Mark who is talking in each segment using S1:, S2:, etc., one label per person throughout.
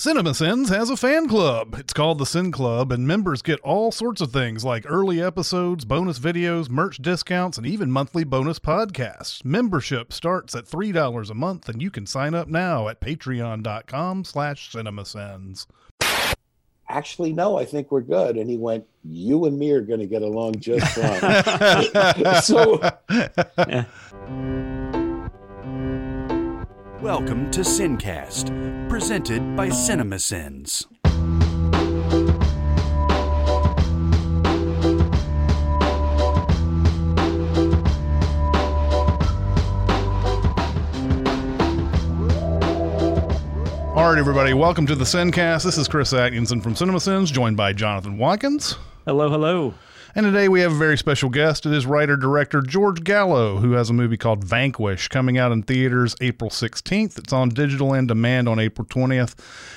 S1: CinemaSins has a fan club. It's called the Sin Club, and members get all sorts of things like early episodes, bonus videos, merch discounts, and even monthly bonus podcasts. Membership starts at $3 a month, and you can sign up now at patreon.com slash cinemasins.
S2: Actually, no, I think we're good. And he went, You and me are going to get along just fine. so,
S3: Welcome to Sincast, presented by CinemaSins.
S1: All right, everybody, welcome to the Sincast. This is Chris Atkinson from CinemaSins, joined by Jonathan Watkins.
S4: Hello, hello.
S1: And today we have a very special guest. It is writer director George Gallo, who has a movie called Vanquish coming out in theaters April 16th. It's on digital and demand on April 20th,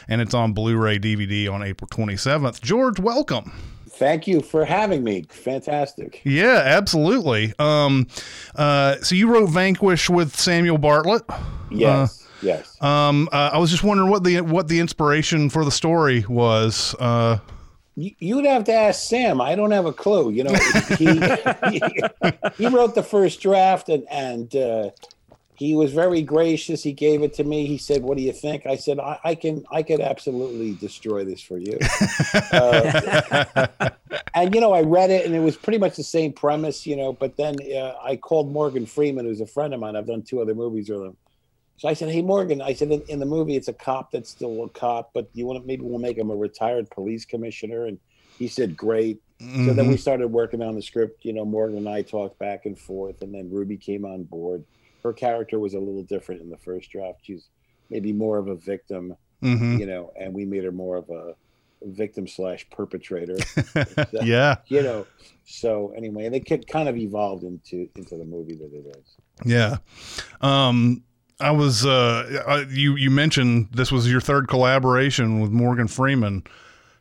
S1: and it's on Blu ray DVD on April 27th. George, welcome.
S2: thank you for having me. Fantastic.
S1: Yeah, absolutely. Um, uh, so you wrote Vanquish with Samuel Bartlett.
S2: Yes. yes.
S1: Um, uh, I was just wondering what the what the inspiration for the story was. Uh,
S2: You'd have to ask Sam. I don't have a clue. You know, he he, he wrote the first draft, and and uh, he was very gracious. He gave it to me. He said, "What do you think?" I said, "I, I can, I could absolutely destroy this for you." Uh, and you know, I read it, and it was pretty much the same premise. You know, but then uh, I called Morgan Freeman, who's a friend of mine. I've done two other movies with him. So I said, "Hey, Morgan," I said, "In, in the movie, it's a cop that's still a cop, but you want to maybe we'll make him a retired police commissioner." And he said, "Great." So then we started working on the script. You know, Morgan and I talked back and forth, and then Ruby came on board. Her character was a little different in the first draft. She's maybe more of a victim,
S1: mhm.
S2: you know, and we made her more of a victim slash perpetrator.
S1: Yeah,
S2: you know. So anyway, and it kind of evolved into into the movie that it is.
S1: yeah. Um, I was uh, I, you you mentioned this was your third collaboration with Morgan Freeman.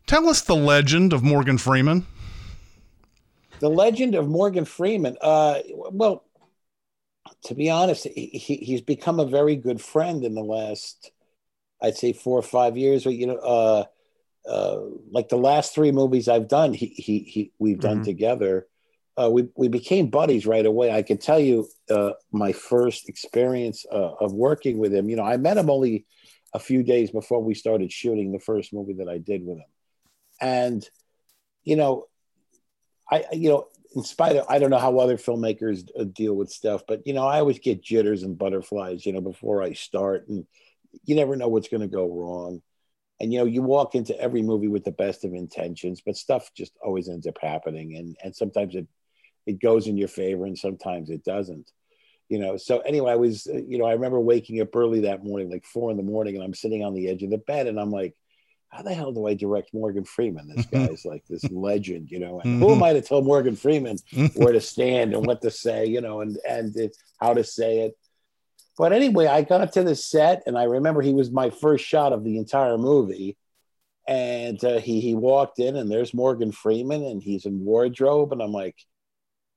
S1: Tell us the legend of Morgan Freeman.
S2: The legend of Morgan Freeman. Uh, well, to be honest, he, he- he's become a very good friend in the last, I'd say, four or five years. But you know, uh, uh, like the last three movies I've done, he he, he we've done
S4: Mhm.
S2: together. Uh, we we became buddies right away. I can tell you uh, my first experience uh, of working with him. You know, I met him only a few days before we started shooting the first movie that I did with him, and you know, I you know, in spite of I don't know how other filmmakers uh, deal with stuff, but you know, I always get jitters and butterflies. You know, before I start, and you never know what's going to go wrong. And you know, you walk into every movie with the best of intentions, but stuff just always ends up happening, and and sometimes it it goes in your favor, and sometimes it doesn't. You know. So anyway, I was uh, you know I remember waking up early that morning, like four in the morning, and I'm sitting on the edge of the bed, and I'm like, how the hell do I direct Morgan Freeman? This guy's like this legend, you know. And who am I to tell Morgan Freeman where to stand and what to say, you know, and and uh, how to say it? But anyway, I got to the set, and I remember he was my first shot of the entire movie. And uh, he he walked in, and there's Morgan Freeman, and he's in wardrobe, and I'm like,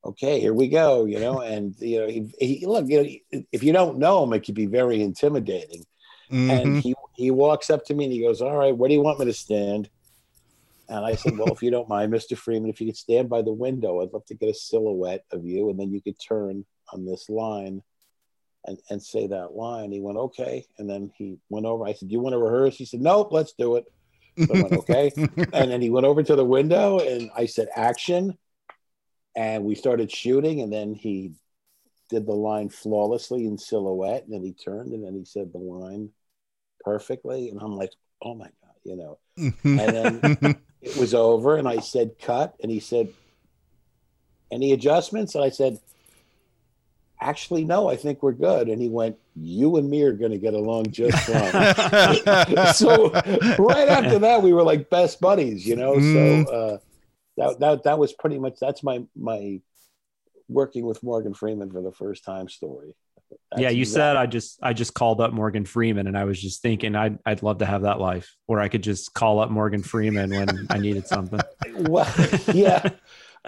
S2: okay, here we go, you know. And you know, he, he look, you know, if you don't know him, it could be very intimidating
S1: Mhm.
S2: and he he walks up to me and he goes, "All right, where do you want me to stand?" And I said, "Well, if you don't mind, Mister Freeman, if you could stand by the window, I'd love to get a silhouette of you, and then you could turn on this line, and and say that line." He went, "Okay," and then he went over. I said, "Do you want to rehearse?" He said, "Nope, let's do it." So I went, "Okay," and then he went over to the window, and I said, "Action," and we started shooting, and then he did the line flawlessly in silhouette, and then he turned, and then he said the line perfectly, and I'm like, "Oh my god," you know. And then it was over, and I said, "Cut," and he said, "Any adjustments?" And I said, actually, no, I think we're good. And he went, you and me are going to get along just fine. so right after that, we were like best buddies, you know?
S1: Mm.
S2: So uh, that, that, that was pretty much, that's my, my working with Morgan Freeman for the first time story. That's
S4: yeah, you
S2: exactly-
S4: said I just I just called up Morgan Freeman and I was just thinking I'd I'd love to have that life where I could just call up Morgan Freeman when I needed something.
S2: well, yeah.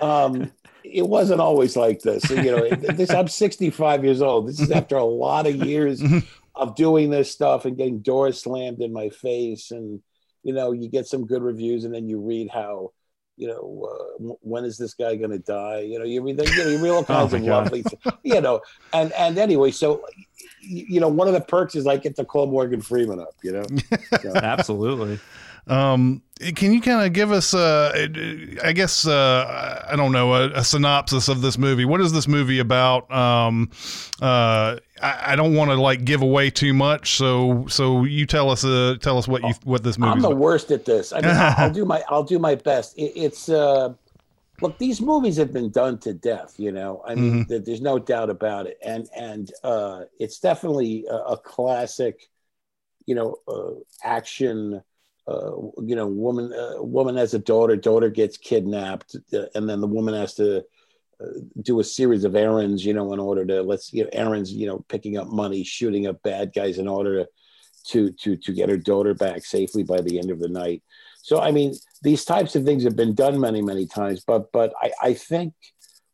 S2: Um, it wasn't always like this. You know, this I'm 65 years old. This is after a lot of years of doing this stuff and getting doors slammed in my face, and you know, you get some good reviews, and then you read how, you know, uh, when is this guy going to die? You know, you read, you know, you read all kinds
S4: my
S2: of
S4: God.
S2: lovely, you know, and and anyway, so you you know, one of the perks is I get to call Morgan Freeman up. You know, So-
S4: Absolutely.
S1: Um, can you kind of give us, uh, I guess, uh, I don't know, a, a synopsis of this movie? What is this movie about? Um, uh, I, I don't want to like give away too much, so so you tell us, uh, tell us what you what this
S2: movie.
S1: I'm
S2: the
S1: about.
S2: worst at this. I mean, I'll, do my I'll do my best. It, it's uh, look, these movies have been done to death. You know, I mean, there- there's no doubt about it, and and uh, it's definitely a, a classic. You know, uh, action. Uh, you know, woman uh, woman has a daughter. Daughter gets kidnapped, uh, and then the woman has to uh, do a series of errands. You know, in order to let's you know errands. You know, picking up money, shooting up bad guys in order to to to to get her daughter back safely by the end of the night. So I mean, these types of things have been done many many times, but but I, I think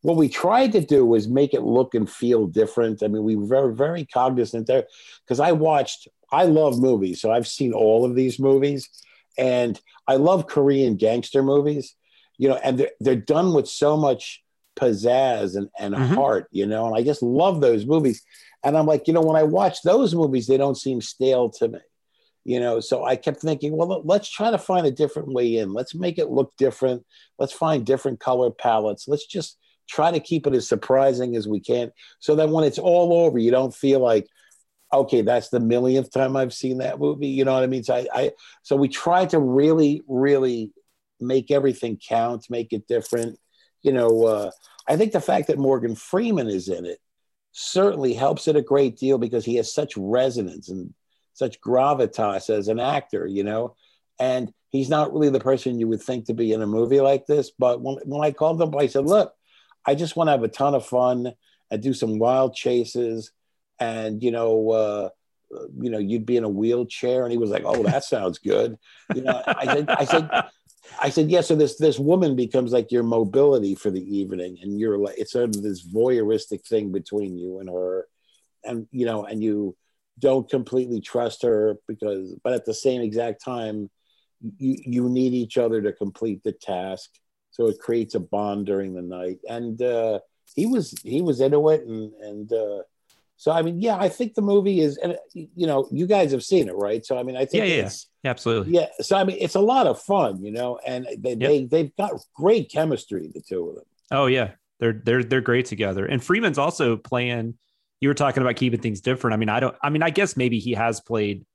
S2: what we tried to do was make it look and feel different. I mean, we were very very cognizant there because I watched. I love movies, so I've seen all of these movies, and I love Korean gangster movies. You know, and they're, they're done with so much pizzazz and, and
S4: Mhm.
S2: heart, you know, and I just love those movies. And I'm like, you know, when I watch those movies, they don't seem stale to me, you know. So I kept thinking, well, let's try to find a different way in. Let's make it look different. Let's find different color palettes. Let's just try to keep it as surprising as we can. So that when it's all over, you don't feel like, okay, that's the millionth time I've seen that movie. You know what I mean? So I, I so we try to really, really make everything count, make it different. You know, uh, I think the fact that Morgan Freeman is in it certainly helps it a great deal because he has such resonance and such gravitas as an actor, you know. And he's not really the person you would think to be in a movie like this. But when, when I called him, I said, look, I just want to have a ton of fun and do some wild chases. And, you know, uh, you know, you'd be in a wheelchair. And he was like, oh, that sounds good. You know, I said, I said, I said, yeah. So this this woman becomes like your mobility for the evening, and you're like it's sort of this voyeuristic thing between you and her, and you know, and you don't completely trust her because, but at the same exact time, you you need each other to complete the task. So it creates a bond during the night, and uh, he was he was into it, and and uh, so I mean, yeah, I think the movie is, and you know, you guys have seen it, right? So I mean, I think
S4: Yeah, yeah,
S2: it's
S4: Absolutely.
S2: yeah so i mean it's a lot of fun you know and they, they they've got great chemistry the two of them
S4: Oh yeah, they're they're they're great together. And Freeman's also playing. You were talking about keeping things different. I mean, I don't. I mean, I guess maybe he has played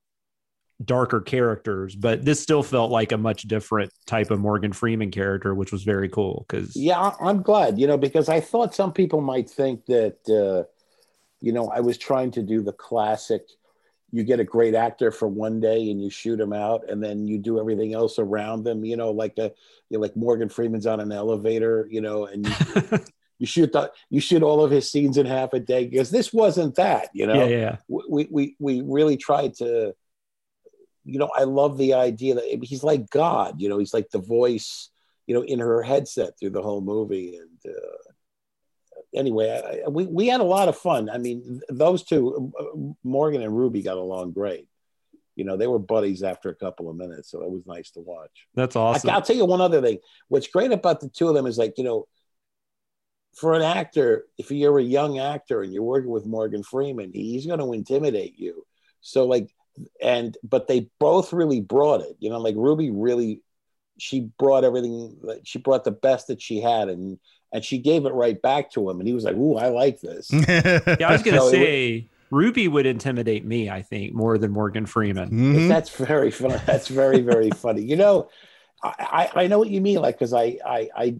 S4: darker characters, but this still felt like a much different type of Morgan Freeman character, which was very cool. Because
S2: yeah i'm glad you know because i thought some people might think that uh you know i was trying to do the classic you get a great actor for one day and you shoot him out and then you do everything else around them you know like a you know, like morgan freeman's on an elevator you know and you, you shoot the you shoot all of his scenes in half a day because this wasn't that you know?
S4: Yeah, yeah,
S2: we we we really tried to you know i love the idea that he's like god you know he's like the voice you know in her headset through the whole movie and uh, anyway I, I- we, we had a lot of fun i mean those two uh, morgan and ruby got along great you know they were buddies after a couple of minutes so it was nice to watch
S4: that's awesome.
S2: I'll tell you one other thing. What's great about the two of them is like, you know, for an actor, if you're a young actor and you're working with Morgan Freeman, he's going to intimidate you. So, like, and, but they both really brought it, you know, like Ruby really, she brought everything, she brought the best that she had and, and she gave it right back to him. And he was like, Ooh, I like this.
S4: yeah, I was gonna
S2: So it
S4: say Ruby would intimidate me. I think more than Morgan Freeman.
S1: Mhm.
S2: That's very fun. That's very, very funny. You know, I, I I know what you mean. Like, because I, I, I,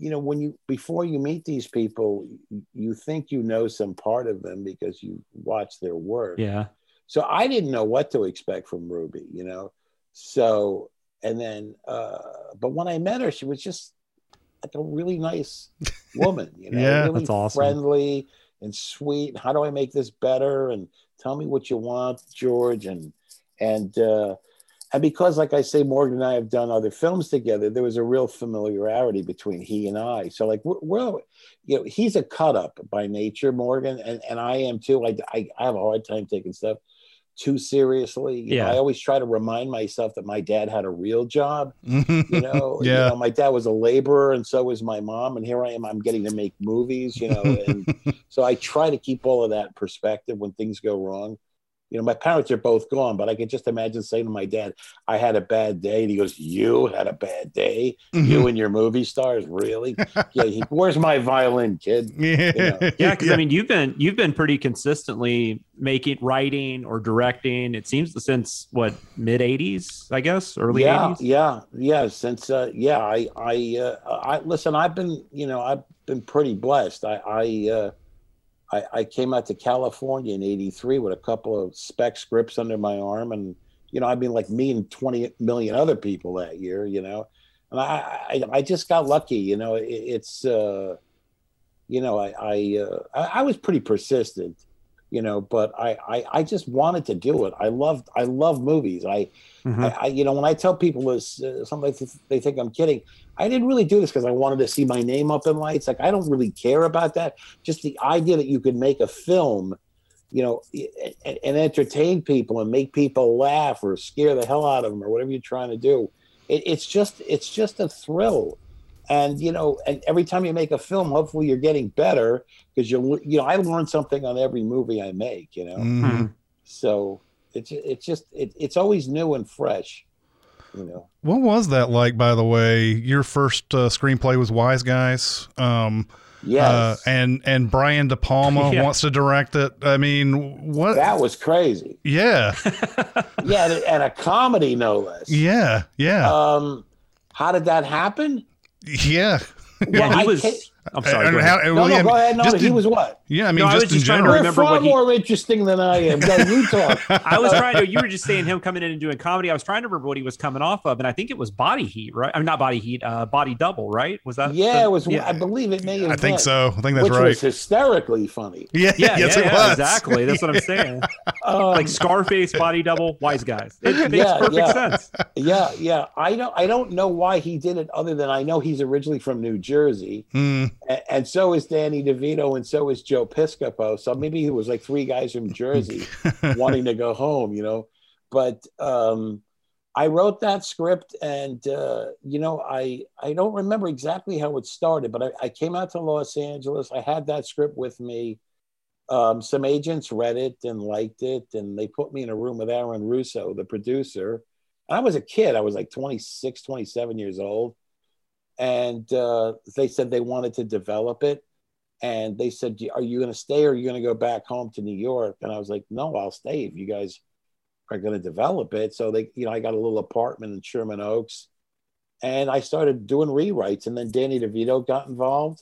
S2: you know when you before you meet these people you think you know some part of them because you watch their work
S4: Yeah.
S2: so i didn't know what to expect from ruby you know so and then uh but when i met her she was just like a really nice woman you know
S1: Yeah,
S2: really
S4: that's awesome.
S2: friendly and sweet. How do i make this better? And tell me what you want george. And and uh and because like i say morgan and i have done other films together there was a real familiarity between he and i. So like we're, we're you know he's a cut up by nature morgan and, and i am too. I, I i have a hard time taking stuff too seriously You know,
S4: Yeah.
S2: i always try to remind myself that my dad had a real job you know, you
S1: Yeah.
S2: know, my dad was a laborer and so was my mom. And here I am, I'm getting to make movies, you know, and so I try to keep all of that perspective when things go wrong. You know, my parents are both gone, but I could just imagine saying to my dad, I had a bad day. And he goes, You had a bad day? You and your movie stars? Really? yeah, he, where's my violin, kid?
S1: yeah,
S2: know.
S4: Yeah, because I mean, you've been you've been pretty consistently making writing or directing. It seems since what mid '80s, I guess, early
S2: yeah,
S4: '80s.
S2: yeah, yeah. Since uh, yeah, I, I, uh, I listen. I've been, you know, I've been pretty blessed. I, I, uh, I, I came out to California in '83 with a couple of spec scripts under my arm, and you know, I mean, like me and 20 million other people that year, you know, and I, I, I just got lucky. You know, it, it's, uh, you know, I, I, uh, I, I was pretty persistent. You know, but I, I, I just wanted to do it. I loved, I love movies. I,
S4: Mhm.
S2: I, I, you know, when I tell people this, uh, sometimes they think I'm kidding. I didn't really do this because I wanted to see my name up in lights. Like I don't really care about that. Just the idea that you could make a film, you know, and, and entertain people and make people laugh or scare the hell out of them or whatever you're trying to do. It, it's just, it's just a thrill. And you know, and every time you make a film, hopefully you're getting better because you, you know, I learn something on every movie I make. You know,
S1: Mhm.
S2: so it's it's just it, it's always new and fresh. You know.
S1: What was that like, by the way? Your first uh, screenplay was Wise Guys. Um,
S2: Yes.
S1: uh, and and Brian De Palma
S4: Yeah.
S1: wants to direct it. I mean, what?
S2: that was crazy.
S1: yeah,
S2: Yeah, and, and a comedy no less.
S1: yeah, yeah,
S2: Um, how did that happen?
S1: Yeah.
S4: Yeah,
S2: I
S4: he was.
S2: Can't-
S4: I'm sorry.
S1: And
S4: go
S1: how-
S4: ahead.
S2: No,
S1: yeah,
S2: no, go ahead. No,
S1: just
S2: he
S1: in-
S2: was what?
S1: Yeah, I mean,
S4: No, I
S1: just
S4: was
S1: in
S4: just trying to
S1: general.
S2: You're
S4: remember
S2: far
S4: what he-
S2: more interesting than I am. Go, you talk.
S4: I was trying to. You were just saying him coming in and doing comedy. I was trying to remember what he was coming off of, and I think it was Body Heat, right? I'm mean, not Body Heat. Uh, Body Double, right? Was that?
S2: Yeah,
S4: the-
S2: it was.
S4: Yeah,
S2: I believe it may have
S1: I think
S2: been,
S1: so. I think that's
S2: which
S1: right.
S2: was hysterically funny.
S1: yeah,
S4: yeah,
S1: yes,
S4: yeah,
S1: it
S4: yeah,
S1: was
S4: exactly. That's what I'm saying. Like Scarface, Body Double, Wise Guys. It makes
S2: Yeah,
S4: perfect
S2: yeah.
S4: sense.
S2: yeah, yeah. I don't. I don't know why he did it, other than I know he's originally from New Jersey,
S1: Mm,
S2: and, and so is Danny DeVito, and so is Joe Piscopo. So maybe it was like three guys from Jersey wanting to go home, you know. But um, I wrote that script, and uh, you know, I I don't remember exactly how it started, but I, I came out to Los Angeles. I had that script with me. Um, some agents read it and liked it, and they put me in a room with Aaron Russo, the producer. And I was a kid; I was like 26, 27 years old, and uh, they said they wanted to develop it and they said are you going to stay or are you going to go back home to new york and i was like no i'll stay if you guys are going to develop it so they you know i got a little apartment in sherman oaks and i started doing rewrites and then danny devito got involved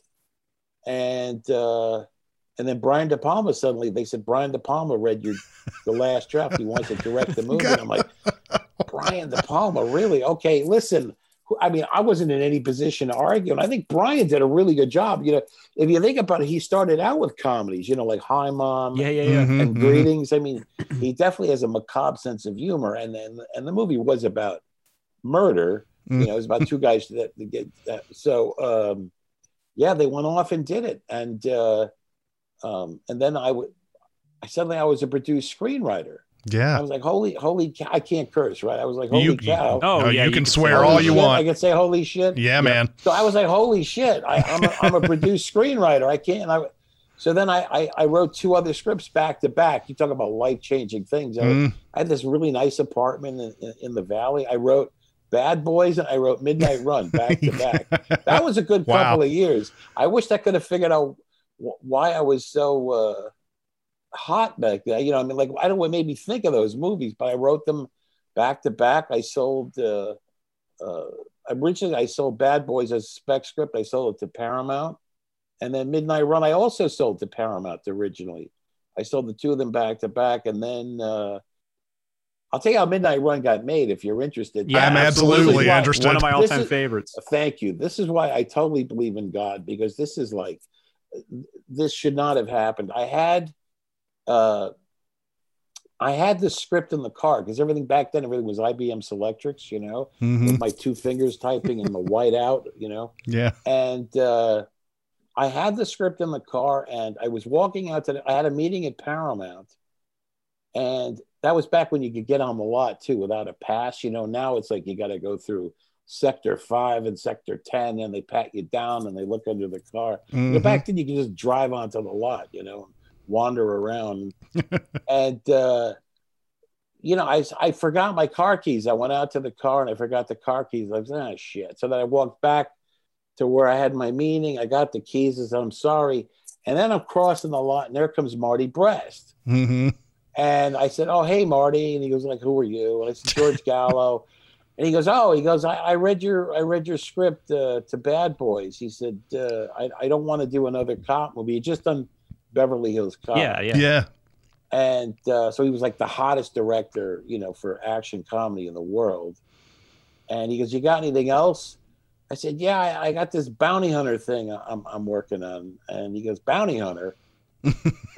S2: and uh and then Brian De Palma suddenly they said Brian De Palma read your the last draft. He wants to direct the movie. And I'm like, Brian De Palma, really? Okay, listen. I mean, I wasn't in any position to argue, and I think Brian did a really good job. You know, if you think about it, he started out with comedies, you know, like Hi Mom
S4: Yeah, yeah, yeah.
S1: mhm,
S2: and
S1: mhm.
S2: Greetings. I mean, he definitely has a macabre sense of humor, and then and the movie was about murder.
S1: Mm.
S2: You know, it was about two guys that, that get that. So, um, yeah, they went off and did it, and uh, um, and then I would, I suddenly I was a produced screenwriter. I was like, holy, holy, cow. I can't curse, right? I was like, holy
S1: You,
S2: cow.
S4: Oh,
S1: no,
S4: yeah,
S1: you
S4: you
S1: can
S4: can
S1: swear all you
S2: shit. I
S1: want.
S2: can say holy shit.
S1: Yeah, man.
S2: So I was like, holy shit, I, I'm, a, I'm a produced screenwriter. I can't. I, so then I, I, I wrote two other scripts back to back. You talk about life changing things. I,
S1: Mm,
S2: I had this really nice apartment in, in, in the valley. I wrote Bad Boys and I wrote Midnight Run back to back. That was a good
S1: Wow.
S2: couple of years. I wish I could have figured out wh- why I was so uh, hot back then. You know, I mean, like, I don't know what made me think of those movies, but I wrote them back to back. I sold, uh, uh, originally I sold Bad Boys as a spec script. I sold it to Paramount, and then Midnight Run I also sold to Paramount originally. I sold the two of them back to back, and then uh, I'll tell you how Midnight Run got made if you're interested.
S4: Yeah,
S1: I'm
S4: absolutely.
S1: interested.
S4: One of my all-time favorites.
S2: Thank you. This is why I totally believe in God because this is like this should not have happened. I had uh I had the script in the car because everything back then everything was IBM Selectrics, you know,
S1: Mhm.
S2: with my two fingers typing and the white out, you know.
S1: Yeah.
S2: And uh I had the script in the car and I was walking out to the, I had a meeting at Paramount and that was back when you could get on the lot too without a pass. You know, now it's like you got to go through sector five and sector 10 and they pat you down and they look under the car. You know,
S1: Mhm.
S2: back then you could just drive onto the lot, you know, wander around. and, uh, you know, I, I forgot my car keys. I went out to the car and I forgot the car keys. I was, ah, shit. So then I walked back to where I had my meeting. I got the keys. I said, I'm sorry. And then I'm crossing the lot and there comes Marty Brest.
S1: Mhm.
S2: And I said, "Oh, hey, Marty." And he goes, "Like, who are you?" And I said, "George Gallo." and he goes, "Oh," he goes, "I, I read your I read your script uh, to Bad Boys." He said, uh, "I I don't want to do another cop movie. He just done Beverly Hills Cop."
S4: Yeah, yeah.
S1: Yeah.
S2: And uh, so he was like the hottest director, you know, for action comedy in the world. And he goes, "You got anything else?" I said, "Yeah, I, I got this bounty hunter thing I'm I'm working on." And he goes, "Bounty hunter."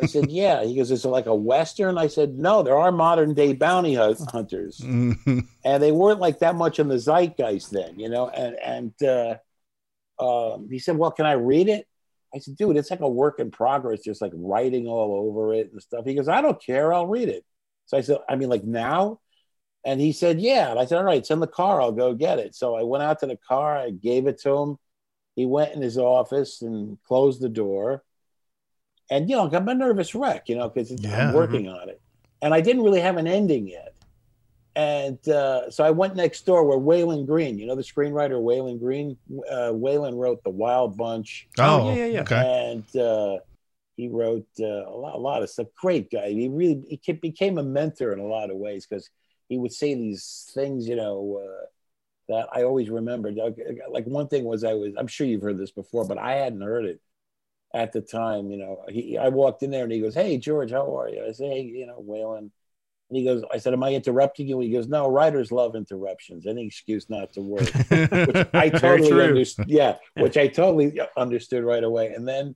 S2: I said, "Yeah." He goes, "Is it like a western?" I said, "No, there are modern day bounty hunters, and they weren't like that much in the zeitgeist then, you know." And and uh, um, he said, "Well, can I read it?" I said, "Dude, it's like a work in progress, just like writing all over it and stuff." He goes, "I don't care. I'll read it." So I said, "I mean, like now?" And he said, "Yeah." And I said, "All right, it's in the car. I'll go get it." So I went out to the car. I gave it to him. He went in his office and closed the door. And you know, I'm a nervous wreck, you know, because
S1: Yeah.
S2: I'm working on it, and I didn't really have an ending yet. And uh, so I went next door where Walon Green, you know, the screenwriter Walon Green. Uh, Walon wrote The Wild Bunch,
S1: Oh,
S4: yeah, yeah, yeah.
S1: Okay.
S2: and uh, he wrote uh, a, lot, a lot of stuff. Great guy. He really he became a mentor in a lot of ways because he would say these things, you know, uh, that I always remembered. Like, like one thing was I was I'm sure you've heard this before, but I hadn't heard it at the time. You know, he I walked in there and he goes, "Hey George, how are you?" I say, "Hey, you know, Walon." And he goes, I said, Am I interrupting you? He goes, No, writers love interruptions. Any excuse not to work. Which I totally understood. Yeah, which I totally understood right away. And then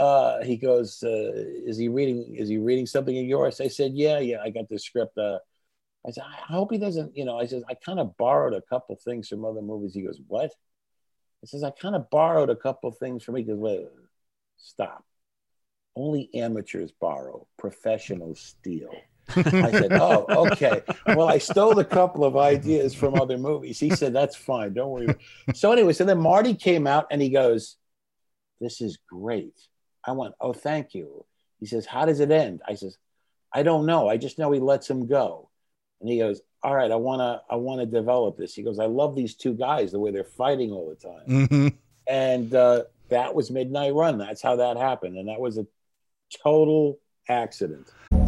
S2: uh, he goes, uh, "Is he reading? Is he reading something of yours?" I said, "Yeah, yeah. I got the script." Uh, I said, "I hope he doesn't." You know, I said, "I kind of borrowed a couple things from other movies." He goes, "What?" I says, "I kind of borrowed a couple things from." He goes, "Wait, stop. Only amateurs borrow. Professionals steal." I said, "Oh, okay. Well, I stole a couple of ideas from other movies." He said, "That's fine. Don't worry." So anyway, so then Marty came out and he goes, "This is great." I went, "Oh, thank you." He says, "How does it end?" I says, "I don't know. I just know he lets him go." And he goes, "All right, I want to I want to develop this." He goes, "I love these two guys the way they're fighting all the time."
S1: hmm
S2: And uh, that was Midnight Run. That's how that happened, and that was a total accident.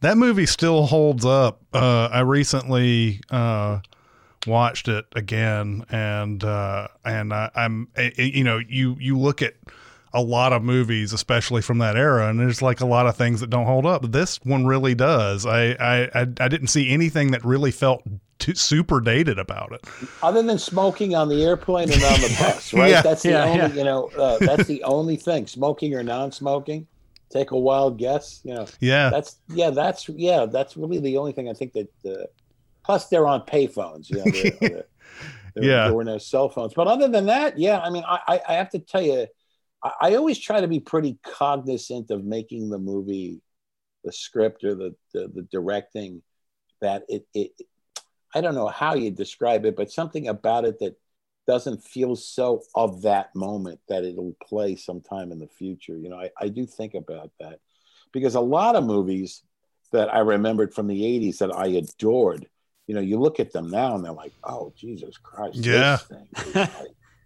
S1: That movie still holds up. Uh, I recently uh, watched it again, and uh, and I, I'm eh, you know you you look at a lot of movies, especially from that era, and there's like a lot of things that don't hold up. This one really does. I I I, I didn't see anything that really felt too, super dated about it.
S2: other than smoking on the airplane and on the bus, right?
S1: Yeah,
S2: that's the
S4: yeah,
S2: only,
S4: yeah.
S2: you know, uh, that's the only thing. Smoking or non-smoking. Take a wild guess. You know,
S1: Yeah,
S2: that's yeah, that's yeah, that's really the only thing I think that. Uh, plus, they're on payphones. You know, they're-
S1: Yeah.
S2: there were no cell phones. But other than that, yeah, I mean, I I, I have to tell you, I, I always try to be pretty cognizant of making the movie, the script or the the, the directing, that it it. I don't know how you describe it, but something about it that doesn't feel so of that moment that it'll play sometime in the future. You know, I, I do think about that because a lot of movies that I remembered from the 80s that I adored, you know, you look at them now and they're like, oh, Jesus Christ.
S1: Yeah.
S2: Like,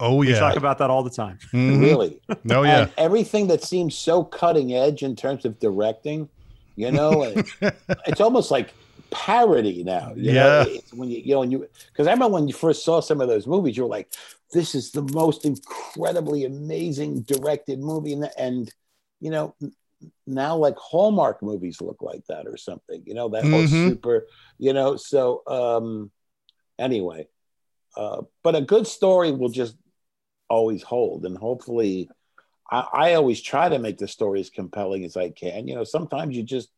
S1: oh,
S4: We talk about that all the time.
S1: Mhm.
S2: really.
S1: Oh, yeah.
S2: And everything that seems so cutting edge in terms of directing, you know, and it's almost like parody now. You
S1: Yeah.
S2: know? It's when you, you know, and you, because I remember when you first saw some of those movies, you were like, this is the most incredibly amazing directed movie. And, and you know, now like Hallmark movies look like that or something, you know, that whole
S1: Mhm.
S2: super, you know, so um, anyway, uh, but a good story will just always hold. And hopefully, I, I always try to make the story as compelling as I can. You know, sometimes you just,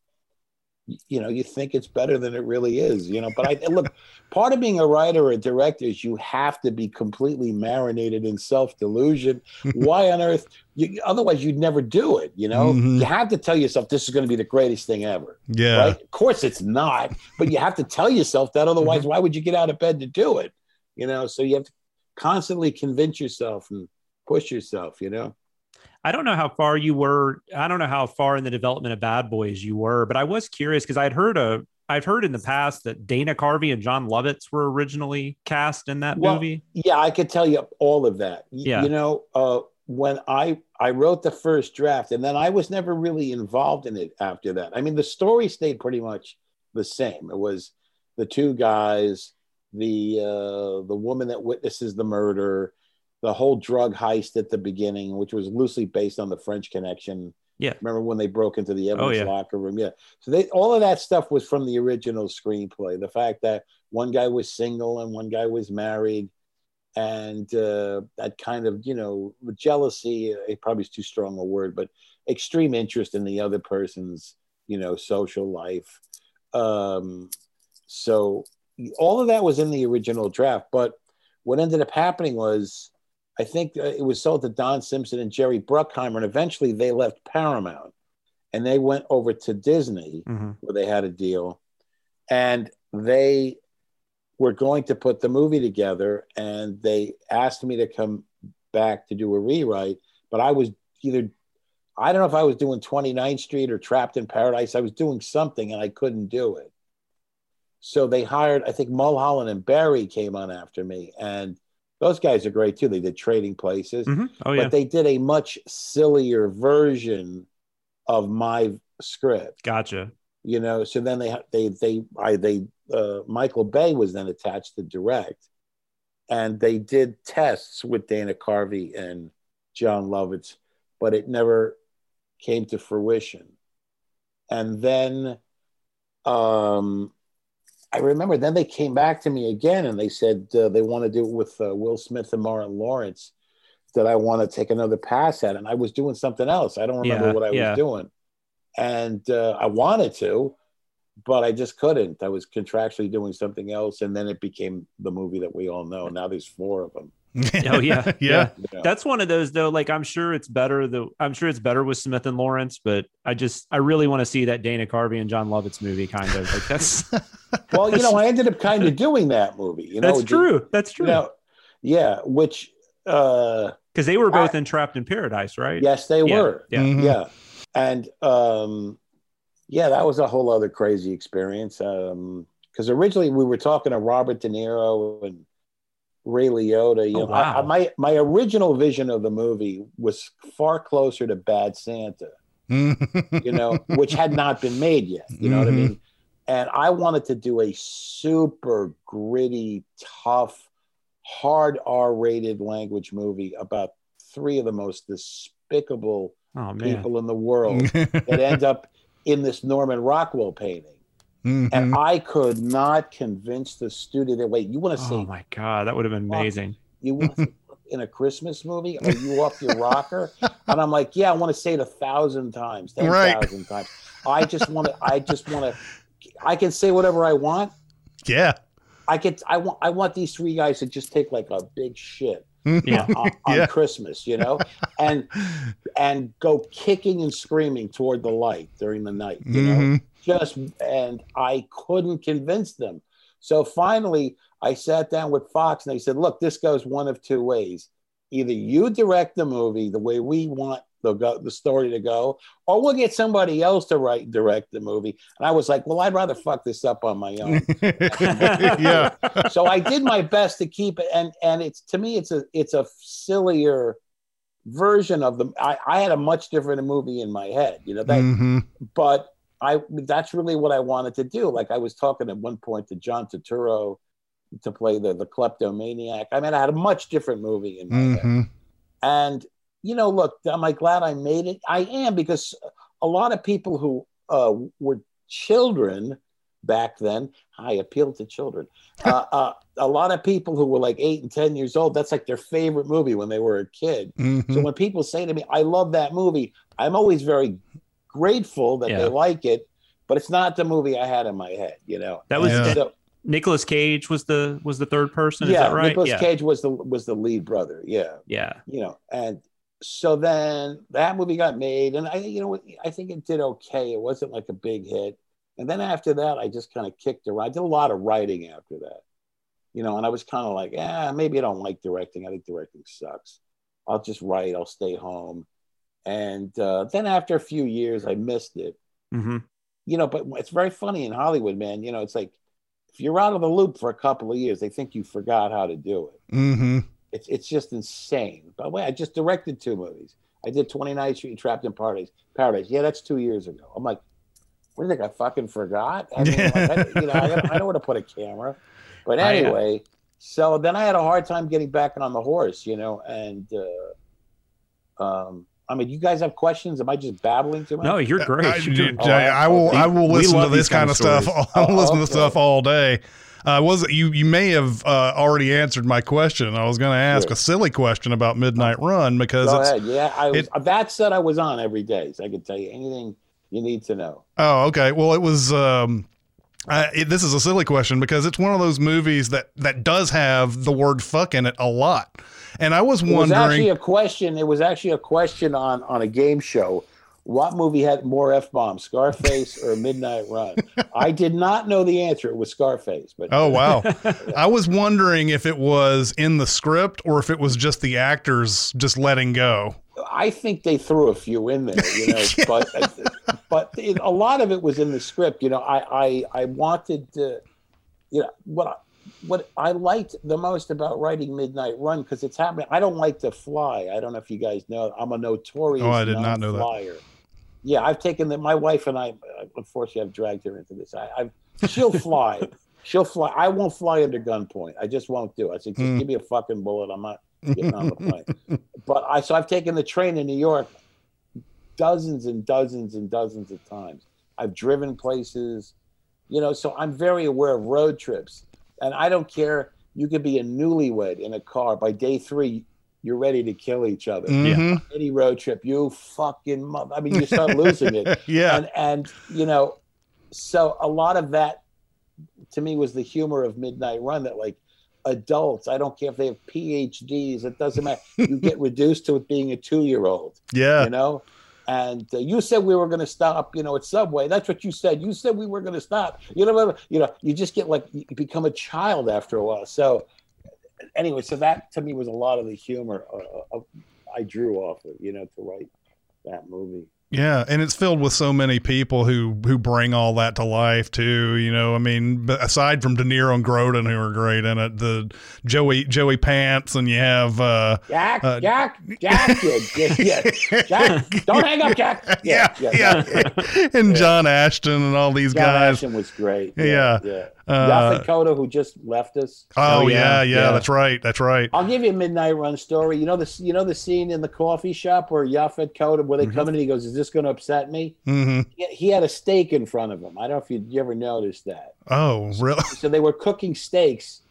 S2: you know, you think it's better than it really is. You know, but I look, part of being a writer or a director is you have to be completely marinated in self delusion. Why on earth? You, otherwise, you'd never do it. You know,
S1: Mhm.
S2: you have to tell yourself this is going to be the greatest thing ever.
S1: Yeah.
S2: Right? Of course, it's not, but you have to tell yourself that. Otherwise, why would you get out of bed to do it? You know, so you have to constantly convince yourself and push yourself. You know.
S4: I don't know how far you were. I don't know how far in the development of Bad Boys you were, but I was curious because I'd heard a. I've heard in the past that Dana Carvey and Jon Lovitz were originally cast in that
S2: Well,
S4: movie.
S2: Yeah, I could tell you all of that.
S4: Yeah.
S2: You know, uh, when I I wrote the first draft, and then I was never really involved in it after that. I mean, the story stayed pretty much the same. It was the two guys, the uh, the woman that witnesses the murder, the whole drug heist at the beginning, which was loosely based on the French Connection.
S4: Yeah.
S2: Remember when they broke into the evidence
S4: yeah.
S2: locker room? Yeah. So they all of that stuff was from the original screenplay. The fact that one guy was single and one guy was married and uh, that kind of you know jealousy uh, it probably is too strong a word but extreme interest in the other person's you know social life um, so all of that was in the original draft but what ended up happening was i think uh, it was sold to don simpson and jerry bruckheimer and eventually they left paramount and they went over to disney
S4: Mhm.
S2: where they had a deal and they were going to put the movie together and they asked me to come back to do a rewrite but i was either i don't know if i was doing 29th street or trapped in paradise i was doing something and i couldn't do it so they hired i think mulholland and barrie came on after me and those guys are great too. They did trading places.
S4: Mhm. Oh yeah,
S2: but they did a much sillier version of my script.
S4: Gotcha.
S2: you know so then they they they i they uh, michael bay was then attached to direct and they did tests with dana carvey and jon lovitz but it never came to fruition. And then um i remember then they came back to me again and they said uh, they want to do it with uh, will smith and martin lawrence that i want to take another pass at and i was doing something else i don't remember
S4: Yeah,
S2: what i
S4: yeah.
S2: was doing and uh, I wanted to, but I just couldn't. I was contractually doing something else, and then it became the movie that we all know. Now there's four of them.
S4: Oh yeah,
S1: yeah.
S2: you know.
S4: That's one of those though. Like I'm sure it's better though. I'm sure it's better with Smith and Lawrence, but I just I really want to see that Dana Carvey and Jon Lovitz movie. Kind of like that's
S2: well, you know, I ended up kind of doing that movie. You know,
S4: that's true. That's
S2: You
S4: true.
S2: know, yeah, which uh,
S4: Because they were both
S2: I-
S4: entrapped in Paradise, right?
S2: yes, they
S4: Yeah,
S2: were.
S4: Yeah.
S1: Mhm.
S2: yeah and um yeah that was a whole other crazy experience um because originally we were talking to robert de niro and ray liotta you
S4: Oh,
S2: know I- I- my my original vision of the movie was far closer to bad santa you know which had not been made yet you know what i
S1: Mhm.
S2: mean and i wanted to do a super gritty tough hard r-rated language movie about three of the most despicable
S4: Oh
S2: people in the world that end up in this Norman Rockwell painting.
S1: Mhm.
S2: And I could not convince the studio that wait, you want to say
S4: Oh
S2: see
S4: my god, that would have been amazing.
S2: you want to in a Christmas movie? Are you off your rocker? And I'm like, yeah, I want to say it a thousand times, ten
S1: Right.
S2: thousand times. I just want to. I just want to. I can say whatever I want.
S1: yeah.
S2: I could. I want. I want these three guys to just take like a big shit
S4: Yeah.
S2: on, on
S1: Yeah.
S2: Christmas, you know, and and go kicking and screaming toward the light during the night, you know
S1: Mhm.
S2: Just and I couldn't convince them. So finally, I sat down with Fox and they said, look, this goes one of two ways. Either you direct the movie the way we want the, go, the story to go, or we'll get somebody else to write and direct the movie. And I was like, well, I'd rather fuck this up on my own.
S1: yeah.
S2: so I did my best to keep it, and and it's to me, it's a it's a sillier version of the. I, I had a much different movie in my head, you know that,
S1: Mhm.
S2: but I that's really what I wanted to do. Like I was talking at one point to John Turturro to play the the kleptomaniac. I mean, I had a much different movie in my head.
S1: Mhm.
S2: And you know, look, am I glad I made it? I am because a lot of people who uh, were children back then, I appeal to children. Uh, uh, a lot of people who were like eight and ten years old, that's like their favorite movie when they were a kid.
S1: Mhm.
S2: So when people say to me, "I love that movie," I'm always very grateful that
S4: Yeah.
S2: they like it. But it's not the movie I had in my head, you know.
S4: That was
S1: Yeah.
S2: So,
S4: Nicolas Cage was the was the third person. Is
S2: yeah,
S4: that right?
S2: Nicolas
S4: yeah.
S2: Cage was the was the lead brother. Yeah.
S4: Yeah.
S2: you know, and so then that movie got made, and I, you know, I think it did okay. It wasn't like a big hit, and then after that, I just kind of kicked around. I did a lot of writing after that, you know, and I was kind of like, yeah, maybe I don't like directing. I think directing sucks. I'll just write. I'll stay home, and uh, then after a few years, I missed it.
S4: hmm
S2: You know, but it's very funny in Hollywood, man. You know, it's like if you're out of the loop for a couple of years, they think you forgot how to do it
S1: Mhm.
S2: it's it's just insane. By the way, I just directed two movies. I did 29th Street Trapped in Paradise. Paradise. Yeah, that's two years ago. I'm like, what do you think? I fucking forgot? I mean, like, I, you know, I, I know where to put a camera. But
S4: uh,
S2: anyway, so then I had a hard time getting back on the horse, you know, and uh, um, I mean, you guys have questions? Am I just babbling too much?
S4: No, you're great.
S1: I,
S4: You're doing-
S2: Oh,
S1: I- I will. I will listen to this
S4: kind
S1: kind of
S4: of
S1: stuff. I'll
S2: Oh,
S1: listen to
S2: okay.
S1: stuff all day. Uh, was it you? You may have uh, already answered my question. I was going to ask
S2: Sure.
S1: a silly question about Midnight Run because
S2: Go
S1: it's.
S2: ahead. Yeah, I was,
S1: it-
S2: that said, I was on every day, so I could tell you anything you need to know.
S1: Oh, okay. Well, it was. Um, I, it, this is a silly question because it's one of those movies that that does have the word "fuck" in it a lot, and I was wondering.
S2: It was actually a question. It was actually a question on on a game show. What movie had more f bombs, Scarface or Midnight Run? I did not know the answer. It was Scarface, but
S1: Oh wow! I was wondering if it was in the script or if it was just the actors just letting go.
S2: I think they threw a few in there, you know. But but it, a lot of it was in the script. You know, I I, I wanted to, you know, what I, what I liked the most about writing Midnight Run because it's happening. I don't like to fly. I don't know if you guys know. I'm a notorious.
S1: Oh, I did not know that.
S2: Yeah, I've taken the. My wife and I, uh, unfortunately, I've dragged her into this. I, I've she'll fly. She'll fly. I won't fly under gunpoint. I just won't do it. I said, just
S1: Hmm.
S2: give me a fucking bullet. I'm not getting on the plane. but I so I've taken the train in New York dozens and dozens and dozens of times. I've driven places, you know, so I'm very aware of road trips. And I don't care. You could be a newlywed in a car. By day three, you're ready to kill each other.
S1: Mhm.
S2: Any road trip, you fucking mother. I mean, you start losing it
S1: yeah.
S2: and and you know so a lot of that to me was the humor of midnight run that like adults i don't care if they have phds it doesn't matter you get reduced to it being a two-year-old
S1: yeah.
S2: you know and uh, you said we were going to stop you know at subway. That's what you said. You said we were going to stop. You know you know you just get like you become a child after a while. So anyway so that to me was a lot of the humor uh, i drew off of you know to write that movie
S1: Yeah, and it's filled with so many people who who bring all that to life too. You know, I mean, aside from De Niro and Grodin, who are great in it, the Joey Joey Pants, and you have uh,
S2: Jack,
S1: Uh,
S2: Jack, Jack, yeah, yeah, yeah. Jack, don't hang up, Jack.
S1: yeah, yeah, and John Ashton and all these
S2: John
S1: guys.
S2: Ashton was great.
S1: Yeah.
S2: yeah.
S1: Uh,
S2: Yaphet Kotto, who just left us.
S1: oh,
S4: Oh,
S1: yeah,
S4: yeah,
S1: yeah,
S4: yeah.
S1: that's right, that's right.
S2: I'll give you a midnight run story. You know the you know the scene in the coffee shop where Yaphet Kotto, where they
S4: Mhm.
S2: come in and he goes, "Is this going to upset me?"
S1: hmm
S2: He, he had a steak in front of him. I don't know if you, you ever noticed that.
S1: Oh, really?
S2: So they were cooking steaks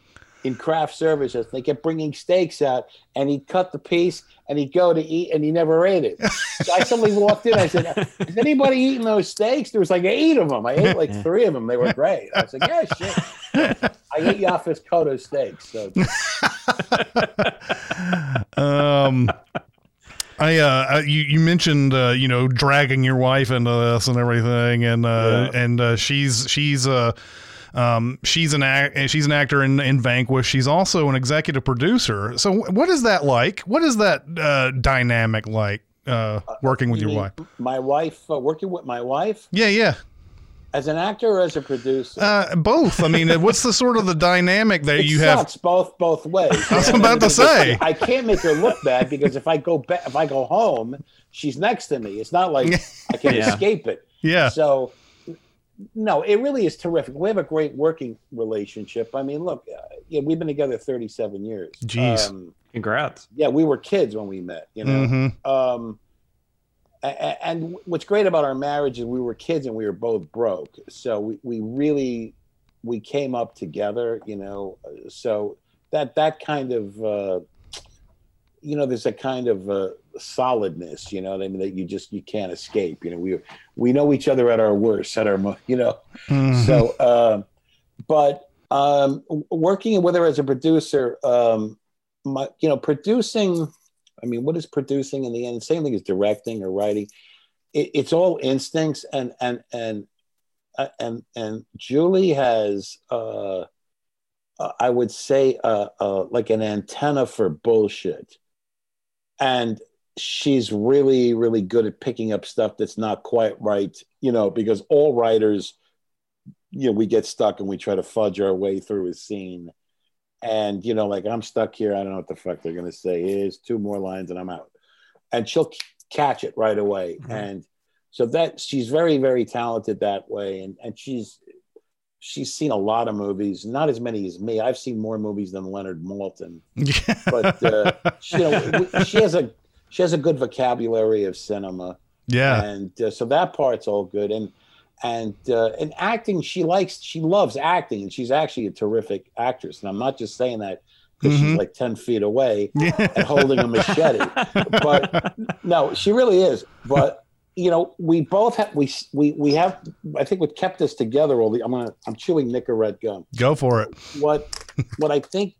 S2: in craft services. They kept bringing steaks out, and he'd cut the piece and he'd go to eat, and he never ate it. So I suddenly walked in. I said, "Is anybody eating those steaks?" There was like eight of them. I ate like three of them. They were great. I was like, "Yeah, shit." I ate Yaphet Kotto steaks. So
S1: um I uh you you mentioned uh you know dragging your wife into this and everything and uh
S2: Yeah.
S1: and uh she's she's uh Um, she's an act, she's an actor in, in Vanquish. She's also an executive producer. So, what is that like? What is that uh, dynamic like? Uh, working with
S2: You
S1: your wife?
S2: My wife, uh, working with my wife
S1: Yeah, yeah.
S2: as an actor or as a producer.
S1: Uh, both. I mean, what's the sort of the dynamic that
S2: it
S1: you have?
S2: sucks both both ways.
S1: I was about to say.
S2: I can't make her look bad because if I go back, if I go home, she's next to me. It's not like I can
S4: Yeah.
S2: escape it.
S1: Yeah.
S2: So, no, it really is terrific. We have a great working relationship. I mean, look, uh, yeah, we've been together 37 years.
S1: Jeez.
S2: Um,
S4: Congrats.
S2: yeah, we were kids when we met. You know.
S1: Mhm.
S2: Um, a- a- and what's great about our marriage is we were kids and we were both broke, so we, we really we came up together. You know, so that that kind of uh, you know, there's a kind of uh, solidness. You know, what I mean that you just you can't escape. You know, we we know each other at our worst, at our mo- you know.
S1: Mhm.
S2: So, uh, but um, working with her as a producer, um, my, you know, producing. I mean, what is producing in the end? Same thing as directing or writing. It, it's all instincts, and and and uh, and and Julie has, uh, uh, I would say, uh, uh, like an antenna for bullshit, and she's really really good at picking up stuff that's not quite right. You know, because all writers you know, we get stuck and we try to fudge our way through a scene. And, you know, like I'm stuck here. I don't know what the fuck they're going to say. Here's two more lines and I'm out. And she'll c- catch it right away.
S4: Mhm.
S2: And so that she's very, very talented that way. And, and she's, she's seen a lot of movies, not as many as me. I've seen more movies than Leonard Maltin, but uh, she, you know, she has a, she has a good vocabulary of cinema
S1: yeah.
S2: and uh, so that part's all good and and uh, and acting she likes she loves acting and she's actually a terrific actress and i'm not just saying that because
S1: Mhm.
S2: she's like 10 feet away and holding a machete but no she really is but you know we both have we we we have i think what kept us together all the i'm gonna i'm chewing nicorette gum
S1: Go for it.
S2: what what I think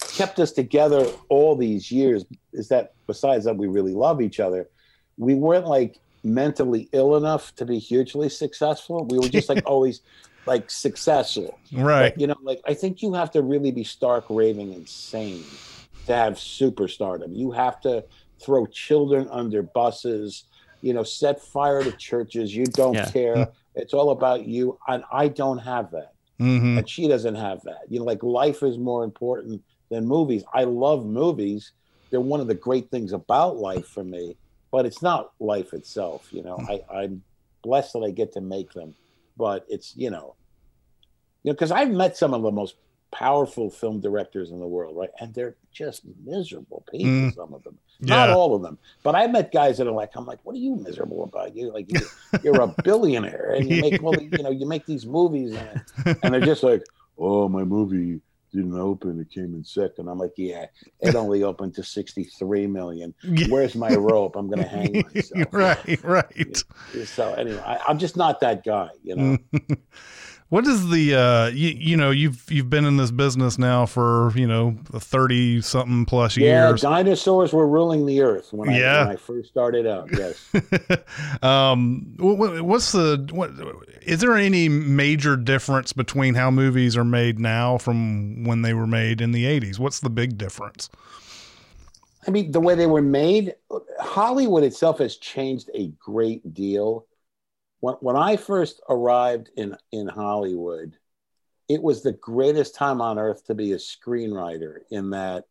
S2: kept us together all these years is that besides that we really love each other, we weren't like mentally ill enough to be hugely successful. We were just like always like successful.
S1: Right.
S2: But, you know, like I think you have to really be stark raving insane to have superstardom. You have to throw children under buses, you know, set fire to churches. You don't
S4: Yeah.
S2: care. It's all about you. And I don't have that
S1: hmm
S2: and she doesn't have that. You know, like life is more important than movies. I love movies. They're one of the great things about life for me, but it's not life itself. You know, I, I'm blessed that I get to make them, but it's, you know, you know, because I've met some of the most powerful film directors in the world, right? And they're just miserable people,
S1: Mm.
S2: some of them. Not all of them, but I met guys that are like, I'm like, what are you miserable about? You like, you're, you're a billionaire, and you make all the, you know, you make these movies, and, and they're just like, oh, my movie didn't open; it came in second. I'm like, yeah, it only opened to 63 million. Where's my rope? I'm gonna hang myself.
S1: right. Right.
S2: So anyway, I, I'm just not that guy, you know.
S1: What is the uh you, you know you've you've been in this business now for you know 30 something plus years.
S2: Yeah,
S1: years
S2: dinosaurs were ruling the earth when I
S1: Yeah.
S2: when I first started out. Yes.
S1: um wh- wh- what's the what is there any major difference between how movies are made now from when they were made in the 80s what's the big difference
S2: I mean, the way they were made, Hollywood itself has changed a great deal. When, when I first arrived in, in Hollywood, it was the greatest time on earth to be a screenwriter in that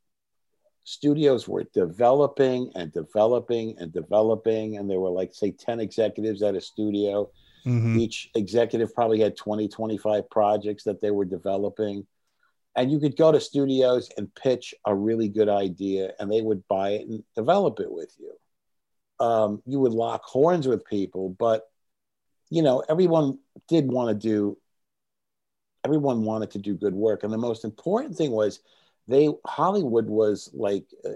S2: studios were developing and developing and developing. And there were like, say, 10 executives at a studio.
S1: Mhm.
S2: Each executive probably had 20, 25 projects that they were developing. And you could go to studios and pitch a really good idea, and they would buy it and develop it with you. Um, you would lock horns with people, but you know everyone did want to do. Everyone wanted to do good work, and the most important thing was they Hollywood was like uh,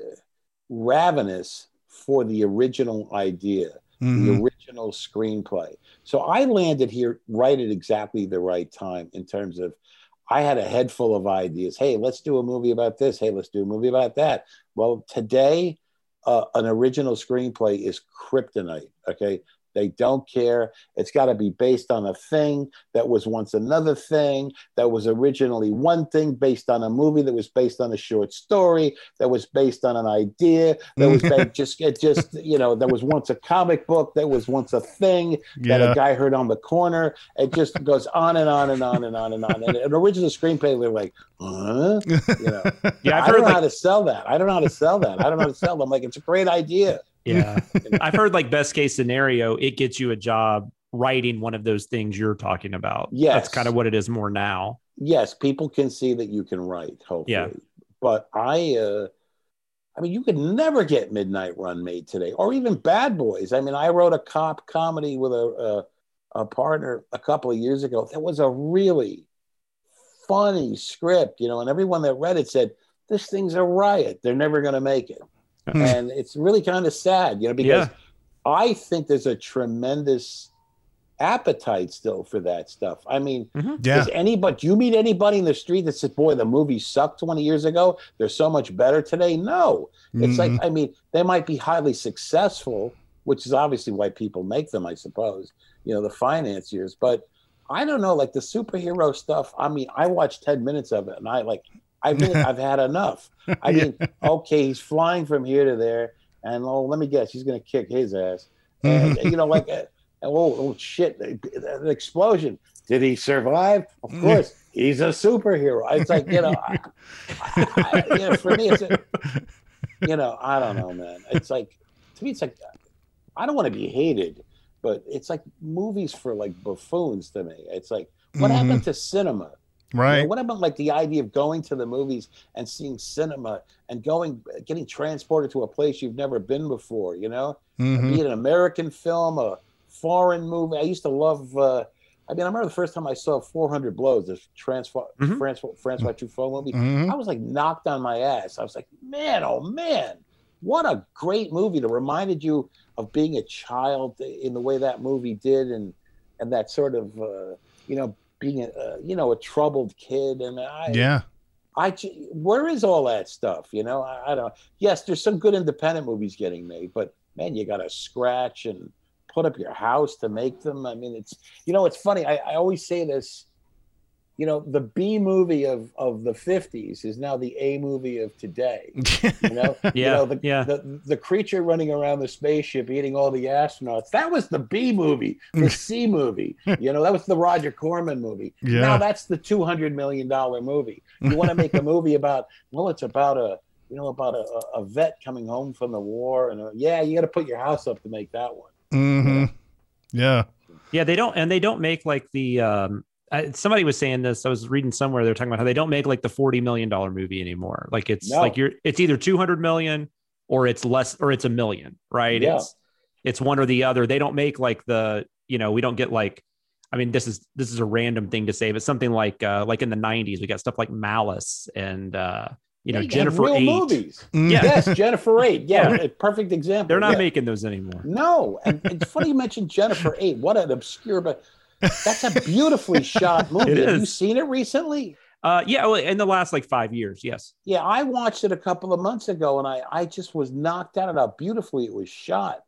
S2: ravenous for the original idea
S1: Mhm.
S2: the original screenplay. So I landed here right at exactly the right time in terms of I had a head full of ideas. Hey, let's do a movie about this. Hey, let's do a movie about that. Well, today, uh, an original screenplay is kryptonite. Okay. They don't care. It's got to be based on a thing that was once another thing, that was originally one thing based on a movie that was based on a short story, that was based on an idea, that was based just, it just, you know, there was once a comic book, that was once a thing that
S1: Yeah.
S2: a guy heard on the corner. It just goes on and on and on and on and on. And an original screenplay, they're like, huh? You know,
S4: Yeah, I've
S2: I don't know
S4: like
S2: how to sell that. I don't know how to sell that. I don't know how to sell them. Like, it's a great idea.
S4: Yeah. I've heard like best case scenario, it gets you a job writing one of those things you're talking about.
S2: Yes.
S4: That's kind of what it is more now.
S2: yes, people can see that you can write, hopefully.
S4: Yeah.
S2: But I, uh, I mean, you could never get Midnight Run made today, or even Bad Boys. I mean, I wrote a cop comedy with a a, a partner a couple of years ago. That was a really funny script, you know, and everyone that read it said, "This thing's a riot. They're never going to make it,". And it's really kind of sad, you know, because
S4: Yeah.
S2: I think there's a tremendous appetite still for that stuff. I mean,
S1: Yeah.
S2: does anybody do you meet anybody in the street that says, "Boy, the movie sucked 20 years ago. They're so much better today"? No, it's
S1: Mhm.
S2: like I mean, they might be highly successful, which is obviously why people make them, I suppose. You know, the financiers, but I don't know, like the superhero stuff. I mean, I watched 10 minutes of it, and I like, I mean, I've had enough. I mean, okay, he's flying from here to there, and oh, let me guess, he's going to kick his ass, and you know, like. uh, Oh, oh shit! The explosion. Did he survive? Of course, he's a superhero. It's like you know, I, I, I, you know, for me, it's a, you know, I don't know, man. It's like to me, it's like I don't want to be hated, but it's like movies for like buffoons to me. It's like what
S1: Mhm.
S2: happened to cinema? You know,
S1: right.
S2: what about like the idea of going to the movies and seeing cinema and going, getting transported to a place you've never been before? You know,
S1: Mhm.
S2: be it an American film, a foreign movie. I used to love. Uh, I mean, I remember the first time I saw 400 Blows, this Transfer,
S4: Mhm.
S2: Francois, Francois Truffaut movie.
S1: Mhm.
S2: I was like knocked on my ass. I was like, man, oh man, what a great movie that reminded you of being a child in the way that movie did, and and that sort of uh, you know being a you know a troubled kid. And I
S1: Yeah.
S2: I where is all that stuff? You know, I, I don't. Yes, there's some good independent movies getting made, but man, you got to scratch and put up your house to make them. I mean, it's you know, it's funny. I, I always say this. You know, the B movie of of the '50s is now the A movie of today. You know, you know, the,
S4: yeah.
S2: the the creature running around the spaceship eating all the astronauts. That was the B movie, the C movie. You know, that was the Roger Corman movie.
S1: Yeah.
S2: Now that's the two hundred million dollar movie. You want to make a movie about? Well, it's about a you know about a, a- a vet coming home from the war, and uh yeah, you got to put your house up to make that one.
S1: Mm-hmm. Yeah.
S4: Yeah, they don't, and they don't make like the. um I, somebody was saying this. I was reading somewhere they were talking about how they don't make like the forty million dollar movie anymore. Like it's
S2: No.
S4: like you're, it's either two hundred million or it's less or it's a million, right?
S2: Yeah.
S4: It's it's one or the other. They don't make like the you know we don't get like. I mean, this is this is a random thing to say, but something like uh like in the '90s, we got stuff like Malice and uh you know
S2: Yeah,
S4: Jennifer
S2: real
S4: Eight.
S2: movies.
S4: Yeah.
S2: Yes, Jennifer Eight. Yeah, perfect example.
S4: They're not
S2: Yeah.
S4: making those anymore.
S2: No, and it's funny you mentioned Jennifer Eight. What an obscure, but that's a beautifully shot movie. Have you seen it recently?
S4: Uh, yeah, well, in the last like five years, yes.
S2: Yeah, I watched it a couple of months ago, and I I just was knocked out at how beautifully it was shot.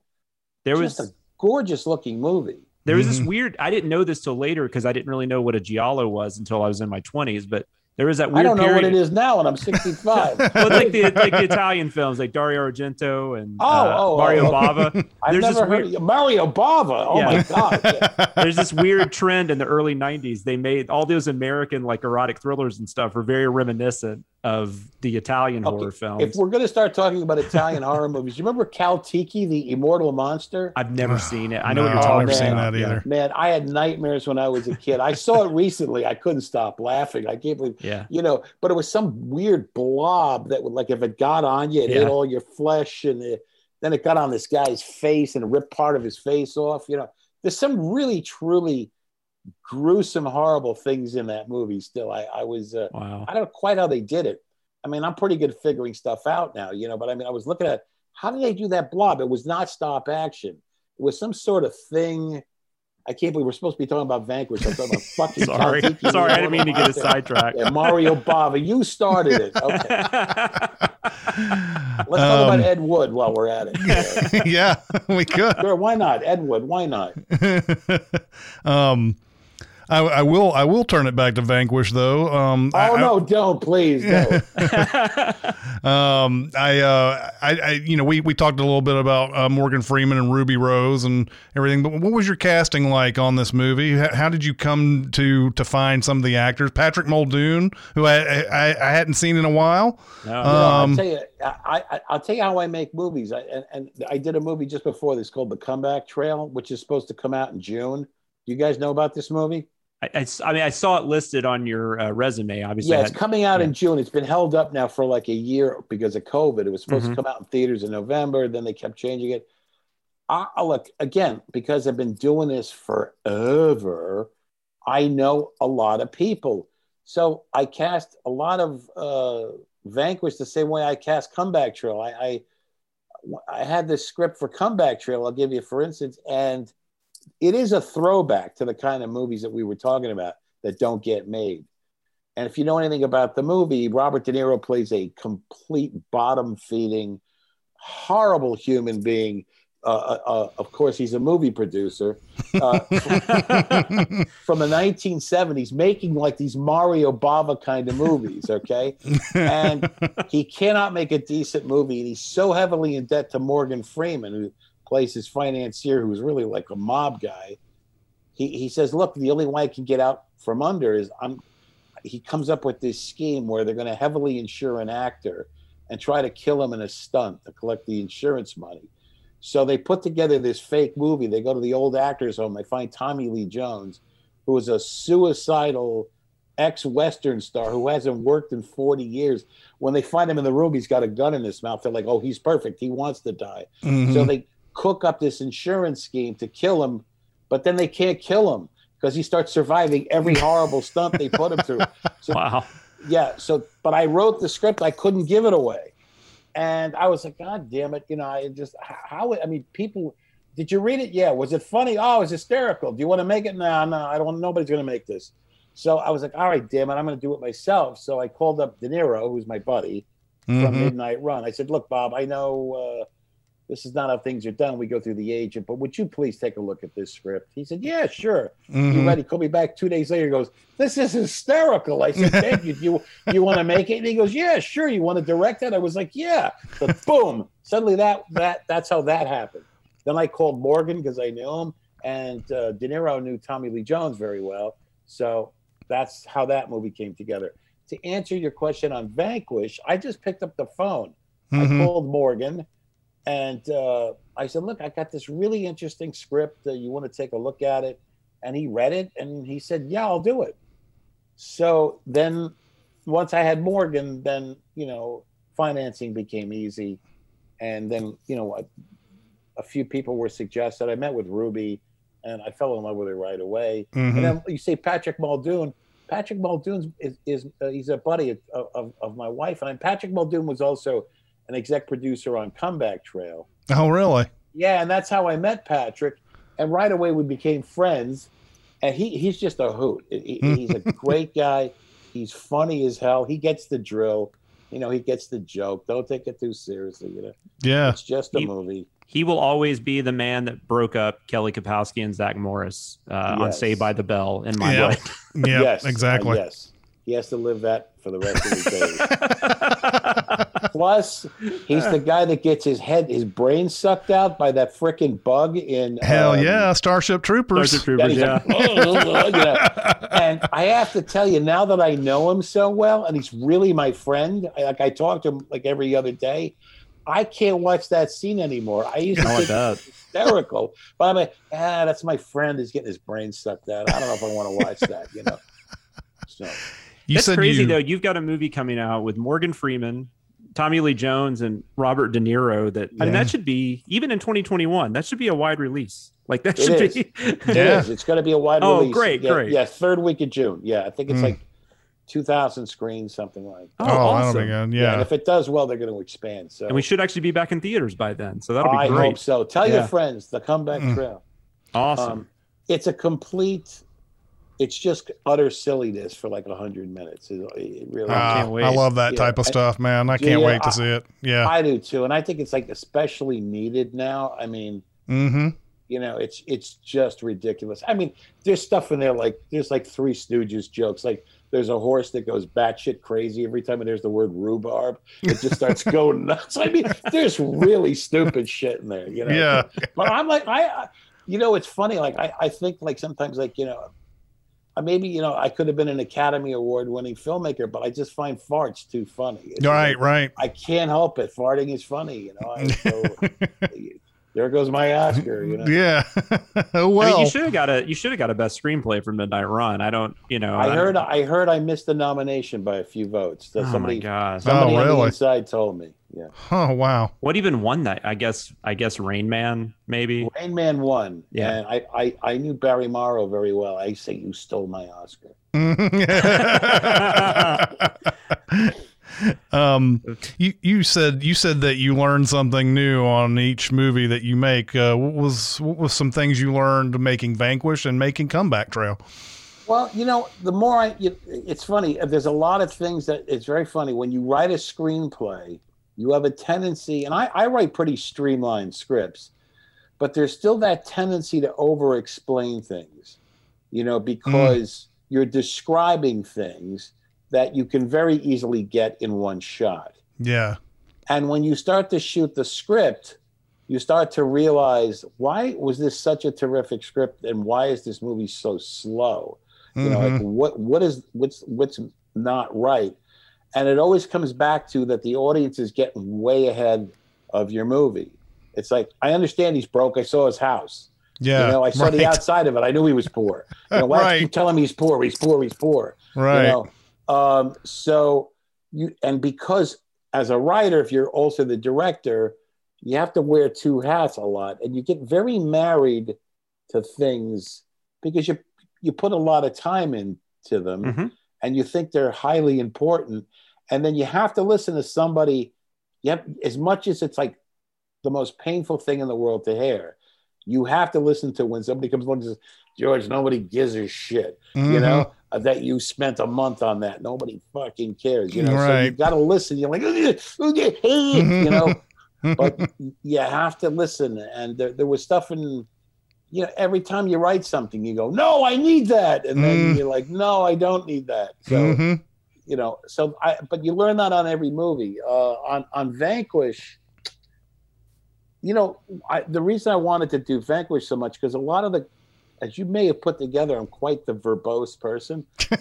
S4: There
S2: just
S4: was
S2: a gorgeous looking movie.
S4: There was this
S1: Mhm.
S4: weird. I didn't know this till later because I didn't really know what a giallo was until I was in my twenties. But there that that
S2: I don't know
S4: period.
S2: what it is now, and I'm 65.
S4: Well, like the like the Italian films, like Dario Argento and
S2: Oh,
S4: uh,
S2: oh, oh,
S4: Mario
S2: okay.
S4: Bava.
S2: I've
S4: There's
S2: never heard
S4: weird-
S2: of Mario Bava. Oh my god! Yeah.
S4: There's this weird trend in the early '90s. They made all those American like erotic thrillers and stuff are very reminiscent of the Italian
S2: Okay,
S4: horror films.
S2: If we're going to start talking about Italian horror movies, you remember Caltiki, the immortal monster?
S4: I've never seen it. I know
S1: No,
S4: what you're
S2: I've
S4: talking
S2: never seen
S4: about.
S1: that either.
S2: Man, I had nightmares when I was a kid. I saw it recently. I couldn't stop laughing. I can't believe,
S4: Yeah.
S2: you know, but it was some weird blob that would, like, if it got on you, it
S4: Yeah.
S2: ate all your flesh, and it, then it got on this guy's face and ripped part of his face off. You know, there's some really, truly gruesome, horrible things in that movie. Still, I, I was, uh,
S4: Wow.
S2: I don't know quite how they did it. I mean, I'm pretty good at figuring stuff out now, you know, but I mean, I was looking at how did they do that blob? It was not stop action. It was some sort of thing. I can't believe we're supposed to be talking about Vanquish. I'm talking about fucking
S4: Sorry.
S2: Caltiki,
S4: Sorry, I didn't mean to get us
S2: Monster.
S4: sidetracked.
S2: Yeah, Mario Bava. You started it. Okay. Let's talk about
S1: Um,
S2: Ed Wood while we're at it.
S1: yeah, we could.
S2: Sure, why not? Ed Wood, why not?
S1: um, I, I will. I will turn it back to Vanquish though. Um,
S2: Oh
S1: I-
S2: no, don't please. No.
S1: Um, I, uh, I, I, you know, we we talked a little bit about uh, Morgan Freeman and Ruby Rose and everything. But what was your casting like on this movie? How, how did you come to to find some of the actors? Patrick Muldoon, who I I, I hadn't seen in a while.
S4: No.
S2: You know, I'll
S1: Um,
S2: tell you, I, I, I'll tell you how I make movies. I, and, and I did a movie just before this called The Comeback Trail, which is supposed to come out in June. Do you guys know about this movie?
S4: I, I I mean, I saw it listed on your uh, resume. Obviously,
S2: yeah, it's coming out
S4: yeah.
S2: in June. It's been held up now for like a year because of COVID. It was supposed
S4: Mhm.
S2: to come out in theaters in November. Then they kept changing it. I, I look again because I've been doing this forever. I know a lot of people, so I cast a lot of uh, Vanquish the same way I cast Comeback Trail. I, I I had this script for Comeback Trail. I'll give you for instance, and it is a throwback to the kind of movies that we were talking about that don't get made. And if you know anything about the movie, Robert De Niro plays a complete bottom feeding, horrible human being. Uh, uh, uh, of course, he's a movie producer uh, from the 1970s, making like these Mario Bava kind of movies. Okay. And he cannot make a decent movie. And he's so heavily in debt to Morgan Freeman, who plays his financier, who's really like a mob guy. He, he says, Look, the only way I can get out from under is I'm. He comes up with this scheme where they're going to heavily insure an actor and try to kill him in a stunt to collect the insurance money. So they put together this fake movie. They go to the old actors' home. They find Tommy Lee Jones, who is a suicidal ex Western star who hasn't worked in 40 years. When they find him in the room, he's got a gun in his mouth. They're like, oh, he's perfect. He wants to die.
S1: Mhm.
S2: So they cook up this insurance scheme to kill him, but then they can't kill him because he starts surviving every horrible stunt they put him through. So
S4: Wow.
S2: yeah so but i wrote the script. I couldn't give it away. And i was like god damn it you know i just how i mean people did you read it? Yeah. Was it funny? Oh it was hysterical. Do you want to make it? No no i don't nobody's going to make this. So i was like all right damn it i'm going to do it myself. So i called up de niro who's my buddy from
S1: Mhm.
S2: midnight run. I said look bob i know uh, this is not how things are done we go through the agent but would you please take a look at this script he said yeah sure you
S1: Mhm.
S2: ready? Call me back two days later. He goes, This is hysterical. I said, Dave, you, you, you want to make it? And he goes, Yeah, sure. You want to direct it? I was like, Yeah. But boom, suddenly that that that's how that happened. Then I called Morgan because I knew him, and uh, De Niro knew Tommy Lee Jones very well. So that's how that movie came together. To answer your question on Vanquish, I just picked up the phone. I
S1: Mhm.
S2: called Morgan and uh, I said, Look, I got this really interesting script. Uh, you want to take a look at it? And he read it and he said, Yeah, I'll do it. So then once I had Morgan, then, you know, financing became easy. And then, you know, a, a few people were suggested. I met with Ruby and I fell in love with her right away.
S1: Mhm.
S2: And then you say Patrick Muldoon. Patrick Muldoon is, is uh, he's a buddy of, of, of my wife, and Patrick Muldoon was also an exec producer on Comeback Trail.
S1: Oh, really?
S2: Yeah, and that's how I met Patrick, and right away we became friends. And he he's just a hoot. He- he's a great guy. He's funny as hell. He gets the drill. You know, he gets the joke. Don't take it too seriously. You know,
S1: Yeah.
S2: it's just a
S4: He-
S2: movie.
S4: He will always be the man that broke up Kelly Kapowski and Zach Morris uh, on
S2: Yes.
S4: Saved by the Bell in my
S1: Yeah.
S4: mind.
S1: Yeah.
S2: yes, uh,
S1: exactly.
S2: yes, he has to live that for the rest of his days. Plus, he's the guy that gets his head, his brain sucked out by that freaking bug in.
S1: Hell
S2: um,
S1: yeah, Starship Troopers.
S4: Starship Troopers, yeah.
S2: like, you know. And I have to tell you, now that I know him so well, and he's really my friend, I, like I talk to him like every other day, I can't watch that scene anymore. I used to
S4: No, I
S2: think
S4: bet.
S2: hysterical, but I'm like, ah, that's my friend. He's getting his brain sucked out. I don't know if I want to watch that, you know. So
S1: You
S4: That's crazy
S1: you,
S4: though. You've got a movie coming out with Morgan Freeman, Tommy Lee Jones, and Robert De Niro. That I mean, that should be even in 2021. That should be a wide release. Like that
S2: It
S4: should
S2: is.
S4: be.
S2: it
S1: Yeah.
S2: is. It's going to be a wide
S4: Oh,
S2: release.
S4: great,
S2: yeah,
S4: great.
S2: Yeah, third week of June. Yeah, I think it's
S1: Mm.
S2: like 2,000 screens, something like.
S4: Oh,
S1: oh, that'll
S4: awesome.
S1: be good.
S2: Yeah.
S1: Yeah.
S2: and if it does well, they're going to expand. So
S4: And we should actually be back in theaters by then. So that'll be
S2: I
S4: great.
S2: hope so. Tell
S4: Yeah.
S2: your friends the comeback
S1: Mm.
S2: trail.
S4: Awesome.
S2: Um, it's a complete. It's just utter silliness for like a hundred minutes. It, it really.
S1: Ah,
S4: can't wait.
S1: I love that
S2: Yeah,
S1: type of stuff, man. I can't
S2: Yeah,
S1: wait to
S2: I-
S1: see it. Yeah.
S2: I do too, and I think it's like especially needed now. I mean,
S1: mm-hmm.
S2: you know, it's it's just ridiculous. I mean, there's stuff in there like there's like Three Stooges jokes. Like there's a horse that goes batshit crazy every time and there's the word rhubarb. It just starts going nuts. I mean, there's really stupid shit in there. You know.
S1: Yeah.
S2: but I'm like I, I you know, it's funny. Like I, I think like sometimes like you know, maybe you know I could have been an Academy Award winning filmmaker, but I just find farts too funny. It's
S1: Right,
S2: like,
S1: right.
S2: I can't help it. Farting is funny. You know. I, so, there goes my Oscar. You know.
S1: Yeah. well, oh,
S4: I mean, you should have got a you should have got a best screenplay for Midnight Run. I don't, you know.
S2: I heard I heard I missed the nomination by a few votes. That
S4: oh, oh
S2: somebody
S4: my god!
S2: somebody
S1: Oh,
S2: on the
S1: really?
S2: inside told me. Yeah.
S1: oh, wow.
S4: What even won that? I guess I guess Rain Man maybe.
S2: Rain Man won.
S4: Yeah.
S2: And I, I, I knew Barry Morrow very well. I say you stole my Oscar.
S1: um, you you said you said that you learned something new on each movie that you make. Uh, what was what was some things you learned making Vanquish and making Comeback Trail?
S2: Well, you know, the more I, you, it's funny. There's a lot of things that it's very funny when you write a screenplay. You have a tendency, and I, I write pretty streamlined scripts, but there's still that tendency to over-explain things. You know, because you're describing things that you can very easily get in one shot.
S1: Yeah,
S2: And when you start to shoot the script, you start to realize why was this such a terrific script and why is this movie so slow? You know, like mm-hmm. what what is what's what's not right? And it always comes back to that the audience is getting way ahead of your movie. It's like I understand he's broke. I saw his house.
S1: yeah.
S2: you know, I saw the outside of it. I knew he was poor. You know, why
S1: Right.
S2: keep telling me he's poor? He's poor. He's poor
S1: right.
S2: you know um so you and because as a writer if you're also the director you have to wear two hats a lot and you get very married to things because you you put a lot of time into them
S4: Mhm.
S2: And you think they're highly important and then you have to listen to somebody you have, as much as it's like the most painful thing in the world to hear you have to listen to when somebody comes along and says george nobody gives a shit you
S1: Mhm.
S2: know uh, that you spent a month on that nobody fucking cares you know so you
S1: Right.
S2: got to listen you're like hey, you know but you have to listen and there, there was stuff in you know every time you write something you go no i need that. And then
S1: Mm.
S2: you're like no i don't need that. So
S1: Mhm.
S2: you know so i but you learn that on every movie. Uh on on vanquish you know I, the reason i wanted to do vanquish so much because a lot of the as you may have put together i'm quite the verbose person.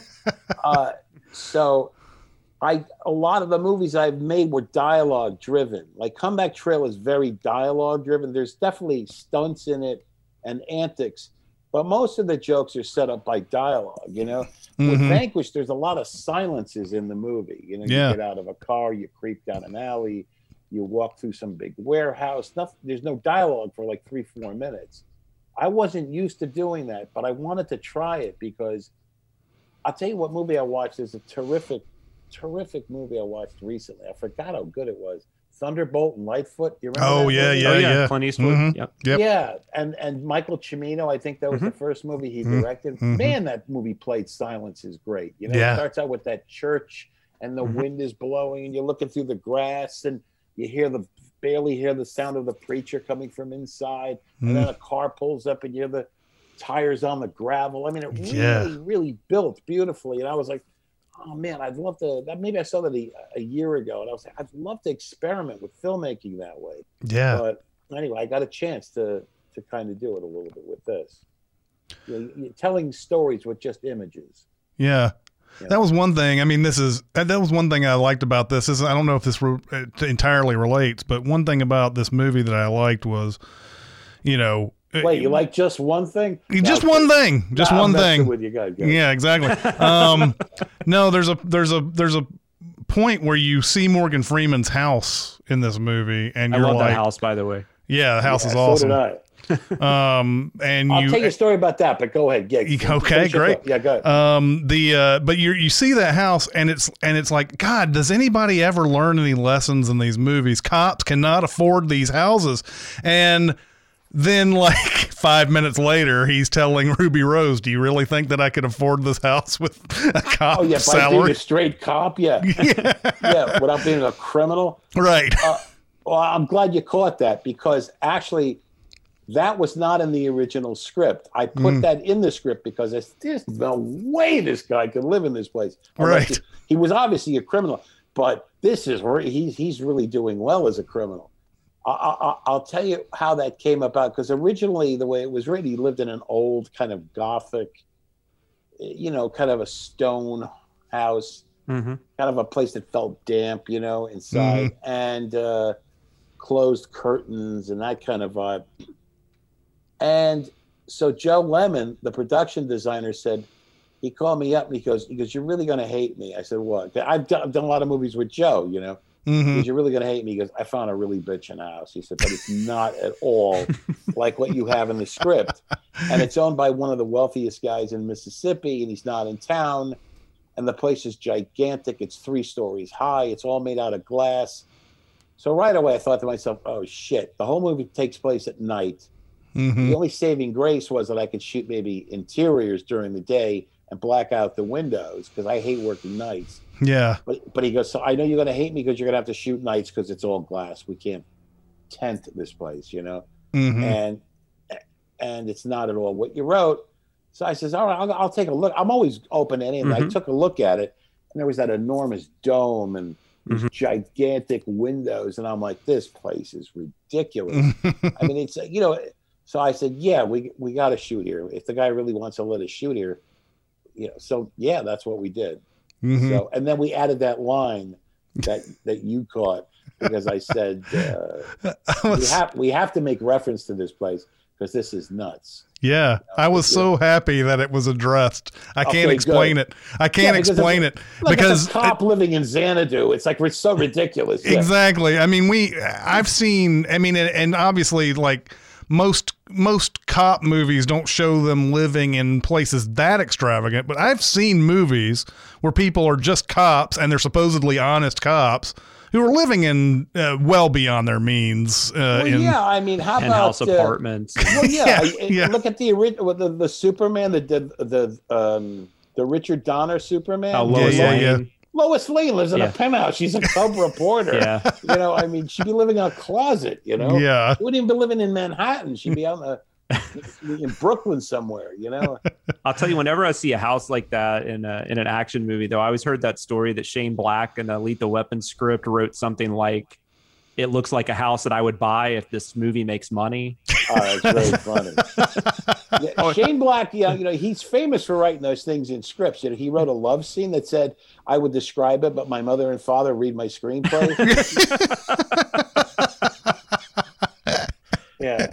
S2: Uh so i a lot of the movies i've made were dialogue driven like comeback trail is very dialogue driven there's definitely stunts in it and antics but most of the jokes are set up by dialogue you know with
S1: Mhm.
S2: Vanquish, there's a lot of silences in the movie. You know,
S1: Yeah.
S2: you get out of a car, you creep down an alley, you walk through some big warehouse. Nothing, there's no dialogue for like three, four minutes. I wasn't used to doing that, but I wanted to try it because I'll tell you what movie I watched. There's a terrific, terrific movie I watched recently. I forgot how good it was. Thunderbolt and Lightfoot. You remember?
S1: Oh, yeah, yeah,
S4: oh yeah,
S1: yeah.
S4: Clint Eastwood.
S1: Mhm.
S4: Yep.
S1: Yep.
S2: Yeah, and and Michael Cimino, I think that was the first movie he
S1: Mhm.
S2: directed.
S1: Mhm.
S2: Man, that movie played silence is great. You know,
S1: Yeah.
S2: it starts out with that church and the
S4: Mhm.
S2: wind is blowing and you're looking through the grass and you hear the barely hear the sound of the preacher coming from inside and
S1: Mm.
S2: then a car pulls up and you hear the tires on the gravel. I mean, it really,
S1: Yeah.
S2: really built beautifully. And I was like, oh man, I'd love to. That maybe I saw that a, a year ago, and I was like, I'd love to experiment with filmmaking that way.
S1: Yeah.
S2: But anyway, I got a chance to to kind of do it a little bit with this. You know, you're telling stories with just images.
S1: Yeah.
S2: Yeah.
S1: That was one thing. I mean, this is that that was one thing I liked about this. Is I don't know if this re- entirely relates, but one thing about this movie that I liked was, you know,
S2: Wait, you like just one thing?
S1: just
S2: No,
S1: one thing, just
S2: nah, I'm
S1: one thing.
S2: With you guys,
S1: Yeah, exactly. Um, no, there's a there's a there's a point where you see Morgan Freeman's house in this movie, and
S4: I
S1: you're
S4: love
S1: like,
S4: that house, by the way.
S1: yeah, the house
S2: Yeah,
S1: is
S2: So
S1: awesome.
S2: did I.
S1: um, and
S2: I'll
S1: you
S2: tell you a story about that, but go ahead. Yeah.
S1: Okay, great.
S2: Yeah, go ahead.
S1: um the uh but you you see that house and it's and it's like god does anybody ever learn any lessons in these movies cops cannot afford these houses and then like five minutes later, he's telling Ruby Rose, "Do you really think that I could afford this house with a cop
S2: Oh yeah, by being
S1: salary?"
S2: a straight cop, yeah, yeah, without being a criminal.
S1: right.
S2: Well, I'm glad you caught that because actually, that was not in the original script. I put
S1: Mm.
S2: that in the script because there's, there's no way this guy could live in this place. Unless
S1: Right.
S2: He, he was obviously a criminal, but this is he's he's really doing well as a criminal. I, I, I'll tell you how that came about because originally the way it was written, he lived in an old kind of gothic, you know, kind of a stone house
S4: Mm-hmm.
S2: kind of a place that felt damp, you know, inside, and uh, closed curtains and that kind of vibe. And so Joe Lemon, the production designer, said he called me up and he goes, he goes, "You're really going to hate me." I said, "What?" I've done, I've done a lot of movies with Joe, you know.
S1: Hmm
S2: goes, You're really going to hate me. because I found a really bitchin' house. He said, but it's not at all like what you have in the script. And it's owned by one of the wealthiest guys in Mississippi, and he's not in town. And the place is gigantic. It's three stories high. It's all made out of glass. So right away, I thought to myself, oh shit, the whole movie takes place at night.
S1: hmm
S2: The only saving grace was that I could shoot maybe interiors during the day and black out the windows because I hate working nights.
S1: Yeah.
S2: But but he goes, so I know you're gonna hate me because you're gonna have to shoot nights because it's all glass. We can't tent this place, you know,
S1: hmm
S2: and and it's not at all what you wrote. So I says, all right, I'll, I'll take a look. I'm always open to anything. I
S4: Mhm.
S2: took a look at it, and there was that enormous dome and these gigantic windows, and I'm like, this place is ridiculous. I mean, it's you know. So I said, yeah, we we got to shoot here. If the guy really wants to let us shoot here, you know. So yeah, that's what we did.
S1: Hmm
S2: So, and then we added that line that that you caught because I said uh, we have we have to make reference to this place because this is nuts.
S1: yeah, I was so happy that it was addressed. I can't
S2: Okay,
S1: explain it. I can't
S2: because
S1: explain it
S2: Like
S1: because
S2: a cop living in Xanadu, it's like it's so ridiculous. Yeah.
S1: Exactly. I mean, we I've seen. I mean, and, and obviously, like most most cop movies don't show them living in places that extravagant. But I've seen movies where people are just cops and they're supposedly honest cops who are living in uh, well beyond their means. Uh,
S2: Well,
S1: in,
S2: yeah, I mean, how about
S4: Penthouse
S2: uh,
S4: apartments.
S2: Well, yeah,
S1: Yeah, yeah.
S2: Look at the original, the, the Superman, the the the um the Richard Donner Superman.
S4: Oh,
S1: Yeah,
S4: Lois
S1: yeah,
S4: Lane.
S1: Yeah.
S2: Lois Lane lives in
S4: Yeah.
S2: a penthouse. She's a cub reporter.
S4: Yeah.
S2: You know, I mean, she'd be living in a closet. You know,
S1: Yeah.
S2: she wouldn't even be living in Manhattan. She'd be out in the in Brooklyn somewhere. You know,
S4: I'll tell you, whenever I see a house like that in a, in an action movie, though, I always heard that story that Shane Black in the Lethal Weapon script wrote something like, "It looks like a house that I would buy if this movie makes money."
S2: Oh, it's very funny. Yeah, oh, Shane Black, yeah, you know, he's famous for writing those things in scripts. You know, he wrote a love scene that said, "I would describe it, but my mother and father read my screenplay." yeah.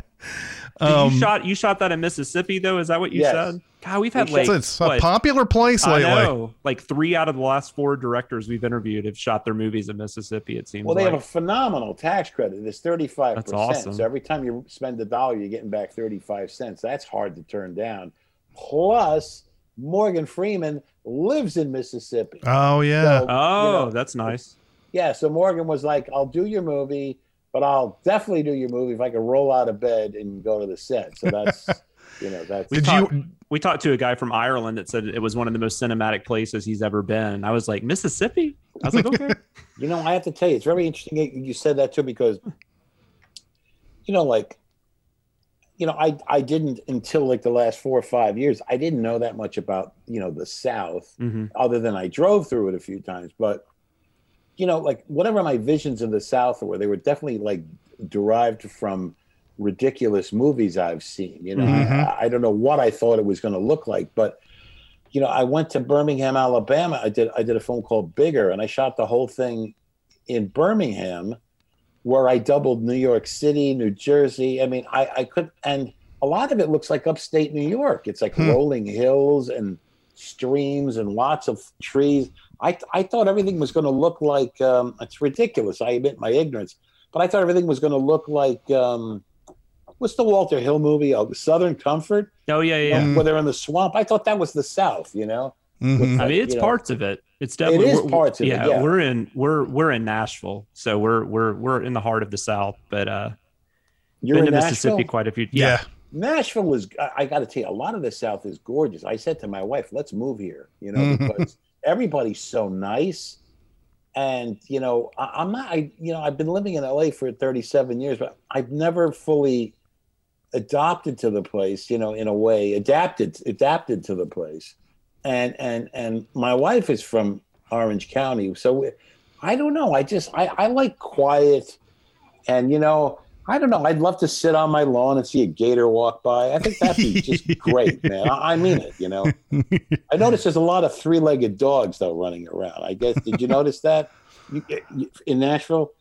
S4: Did
S1: Um,
S4: you shot you shot that in Mississippi though? Is that what you
S2: Yes.
S4: said? God, we've had like
S1: it's, it's a
S4: what?
S1: popular place
S4: I
S1: lately.
S4: know, like three out of the last four directors we've interviewed have shot their movies in Mississippi. It seems like.
S2: Well, they
S4: like.
S2: have a phenomenal tax credit. It's 35%.
S4: That's awesome.
S2: So every time you spend a dollar, you're getting back 35 cents. That's hard to turn down. Plus, Morgan Freeman lives in Mississippi.
S1: Oh yeah.
S2: So,
S4: oh,
S2: you know,
S4: that's nice.
S2: yeah. So Morgan was like, I'll do your movie, but I'll definitely do your movie if I can roll out of bed and go to the set. So that's, you know, that's.
S4: We
S1: Did
S4: talked-
S1: you?
S4: We talked to a guy from Ireland that said it was one of the most cinematic places he's ever been. I was like, Mississippi? I was like, okay.
S2: You know, I have to tell you, it's very interesting you said that too, because, you know, like, you know, I I didn't until like the last four or five years, I didn't know that much about you know the South,
S4: hmm
S2: other than I drove through it a few times. But, you know, like whatever my visions of the South were, they were definitely like derived from ridiculous movies I've seen. You know,
S1: Mhm.
S2: I, I don't know what I thought it was going to look like, but you know, I went to Birmingham, Alabama. I did I did a film called Bigger, and I shot the whole thing in Birmingham, where I doubled New York City, New Jersey. I mean, I, I could, and a lot of it looks like upstate New York. It's like
S1: Hmm.
S2: rolling hills and streams and lots of trees. I I thought everything was going to look like um, it's ridiculous. I admit my ignorance, but I thought everything was going to look like um, what's the Walter Hill movie? Oh, Southern Comfort,
S4: Oh yeah, yeah. yeah.
S1: Mm.
S2: where they're in the swamp. I thought that was the South. You know.
S1: Mhm.
S4: I mean, it's
S2: you know.
S4: parts of it. It's definitely
S2: is
S4: we're-
S2: parts of it, yeah.
S4: we're in we're we're in Nashville, so we're we're we're in the heart of the South. But uh,
S2: You're
S4: Been
S2: in
S4: to Mississippi
S2: Nashville?
S4: quite a few.
S1: Yeah.
S2: Nashville was. I, I got to tell you, a lot of the South is gorgeous. I said to my wife, "Let's move here," you know,
S1: Mhm.
S2: because everybody's so nice. And you know, I, I'm not. I you know, I've been living in LA for 37 years, but I've never fully adopted to the place. You know, in a way, adapted adapted to the place. And and and my wife is from Orange County, so I don't know. I just I, I like quiet, and you know. I don't know. I'd love to sit on my lawn and see a gator walk by. I think that'd be just great, man. I, I mean it. You know. I noticed there's a lot of three-legged dogs though running around. I guess did you notice that you, you, in Nashville?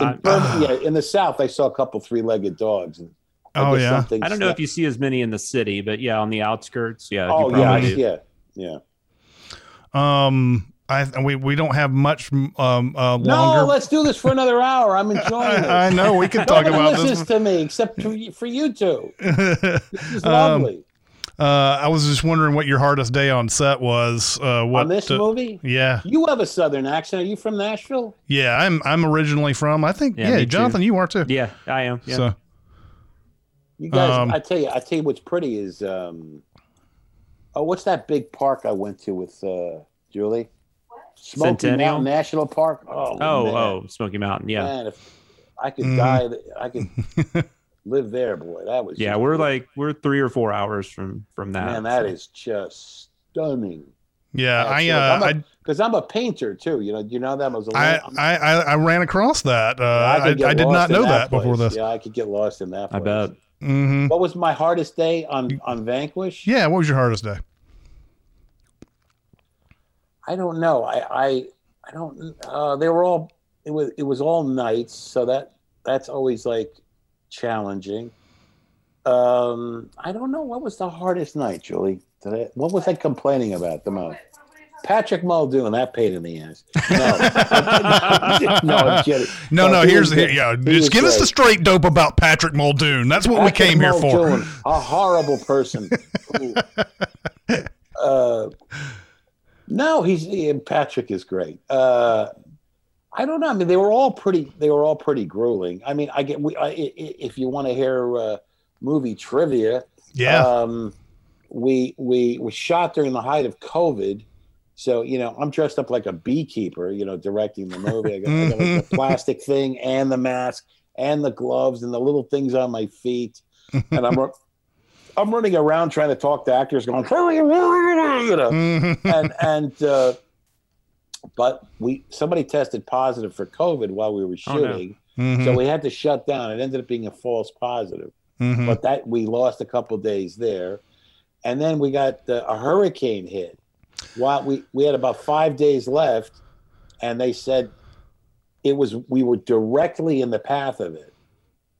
S2: In,
S4: Uh,
S2: Birmingham- yeah, in the South, I saw a couple three-legged dogs. And I
S1: Oh, yeah.
S4: I don't know if you see as many in the city, but yeah, on the outskirts, yeah.
S2: Oh yeah, I- yeah, yeah.
S1: Um, I we we don't have much um uh,
S2: No, let's do this for another hour. I'm enjoying it.
S1: I, I know we could talk
S2: Nobody
S1: about
S2: listens
S1: this.
S2: to me except for, you- for you two. This is
S1: Um,
S2: lovely.
S1: Uh, I was just wondering what your hardest day on set was. Uh, what
S2: On this
S1: uh,
S2: movie,
S1: Yeah,
S2: you have a Southern accent. Are you from Nashville?
S1: yeah. I'm I'm originally from. I think
S4: Yeah,
S1: yeah,
S4: me too.
S1: Jonathan, you are too.
S4: Yeah, I am. Yeah.
S1: So
S2: You guys,
S1: Um,
S2: I tell you, I tell you what's pretty is, um, oh, what's that big park I went to with uh, Julie? Smoky
S4: Centennial?
S2: Mountain National Park. Oh,
S4: oh,
S2: man.
S4: oh, Smoky Mountain. Yeah.
S2: man, if I could
S1: Mhm.
S2: die, I could live there, boy. That was
S4: Yeah, we're like we're three or four hours from from that.
S2: man, that
S4: so.
S2: is just stunning.
S1: yeah, I
S2: Absolutely.
S1: uh,
S2: I'm Because I'm a painter too. You know, you know that was a
S1: I, I I I ran across that. Uh, I,
S2: could get
S1: I did not know that, before
S2: place.
S1: this.
S2: Yeah, I could get lost in that.
S4: I
S2: place.
S4: bet.
S1: hmm
S2: What was my hardest day on on Vanquish?
S1: Yeah, what was your hardest day?
S2: I don't know. I I I don't. Uh, they were all. It was it was all nights, so that that's always like challenging. Um, I don't know what was the hardest night, Julie. I, what was I complaining about the most? Patrick Muldoon, that paid in the ass. No, no, I'm kidding.
S1: No, no.
S2: he
S1: here's here, yeah.
S2: He
S1: Just give us the straight dope about Patrick Muldoon. That's what we
S2: Patrick
S1: came here for.
S2: A horrible person. who, uh, no, he's he- Patrick is great. Uh, I don't know. I mean, they were all pretty. They were all pretty grueling. I mean, I get. We, I, i- if you want to hear uh, movie trivia,
S1: Yeah.
S2: um, we we shot during the height of COVID. So you know, I'm dressed up like a beekeeper. You know, directing the movie. I got, I got like the plastic thing and the mask and the gloves and the little things on my feet, and I'm I'm running around trying to talk to actors, going, you know,
S1: Mhm.
S2: and and uh, but we somebody tested positive for COVID while we were
S4: Oh, no.
S2: shooting,
S1: Mhm.
S2: so we had to shut down. It ended up being a false positive
S1: Mhm.
S2: but that we lost a couple days there, and then we got uh, a hurricane hit. While we we had about five days left, and they said it was we were directly in the path of it,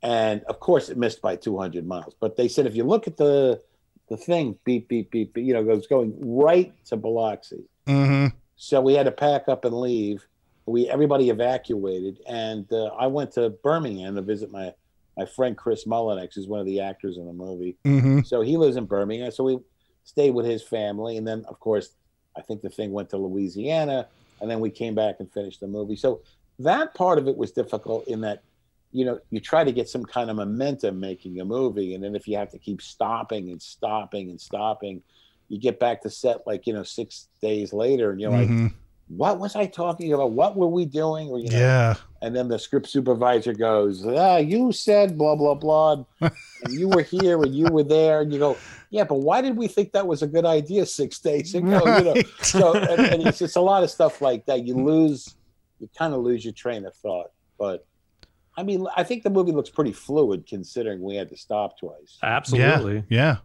S2: and of course it missed by 200 miles. But they said if you look at the the thing, beep beep beep, beep you know, it was going right to Biloxi.
S1: Mhm.
S2: So we had to pack up and leave. We everybody evacuated, and uh, I went to Birmingham to visit my my friend Chris Mullinax, who's one of the actors in the movie.
S1: Mhm.
S2: So he lives in Birmingham. So we stayed with his family, and then of course, I think the thing went to Louisiana, and then we came back and finished the movie. So that part of it was difficult in that, you know, you try to get some kind of momentum making a movie, and then if you have to keep stopping and stopping and stopping, you get back to set like you know six days later, and you're like,
S1: Mhm.
S2: what was I talking about? What were we doing? Or, you know,
S1: Yeah.
S2: and then the script supervisor goes, ah, you said blah, blah, blah. and you were here and you were there. And you go, yeah, but why did we think that was a good idea six days ago? You know, so, and, and it's just a lot of stuff like that. You lose, you kind of lose your train of thought. But I mean, I think the movie looks pretty fluid considering we had to stop twice.
S4: Absolutely.
S1: Yeah, yeah.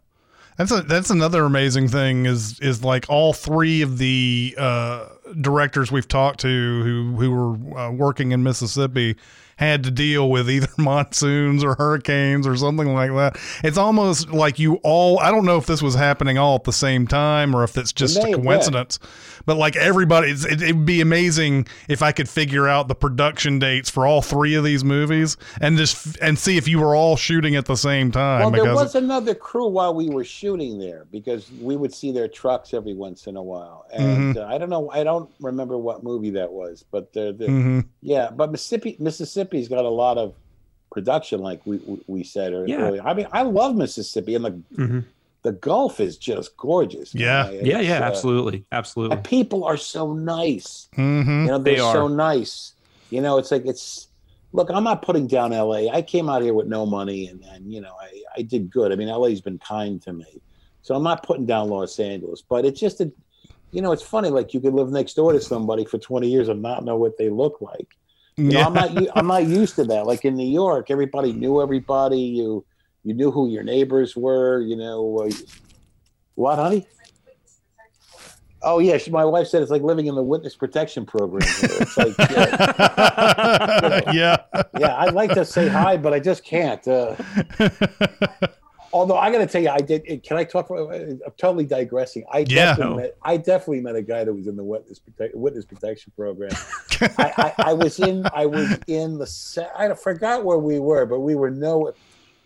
S1: That's a, that's another amazing thing is is like all three of the uh, directors we've talked to who who were uh, working in Mississippi had to deal with either monsoons or hurricanes or something like that. It's almost like you all I don't know if this was happening all at the same time or if it's just a coincidence. But like everybody, it's, it, it'd be amazing if I could figure out the production dates for all three of these movies and just and see if you were all shooting at the same time.
S2: Well, there was another crew while we were shooting there because we would see their trucks every once in a while. And
S1: Mm-hmm.
S2: uh, I don't know, I don't remember what movie that was, but they're, they're
S1: Mhm.
S2: yeah. But Mississippi, Mississippi, Mississippi's got a lot of production, like we we, we said
S4: Yeah.
S2: earlier. I mean, I love Mississippi, and the
S4: Mhm.
S2: the Gulf is just gorgeous.
S1: Yeah.
S2: I-
S4: Yeah, yeah,
S2: uh,
S4: absolutely, absolutely.
S2: And people are so nice.
S1: hmm
S2: You know,
S4: They
S2: they're so nice. You know, it's like it's look, I'm not putting down LA. I came out here with no money and, and you know, I, I did good. I mean, LA's been kind to me. So I'm not putting down Los Angeles, but it's just a you know, it's funny, like you could live next door to somebody for 20 years and not know what they look like. You know,
S1: Yeah.
S2: I'm not I'm not used to that. Like in New York, everybody knew everybody. You you knew who your neighbors were. You know, uh, what, honey? Oh yeah, she, my wife said it's like living in the witness protection program. It's like, yeah,
S1: yeah.
S2: yeah, I'd like to say hi, but I just can't. Uh, although I got to tell you, I did. Can I talk? For, I'm totally digressing. I
S1: Yeah.
S2: definitely met, I definitely met a guy that was in the witness protect, witness protection program. I, I, I was in I was in the I forgot where we were, but we were no,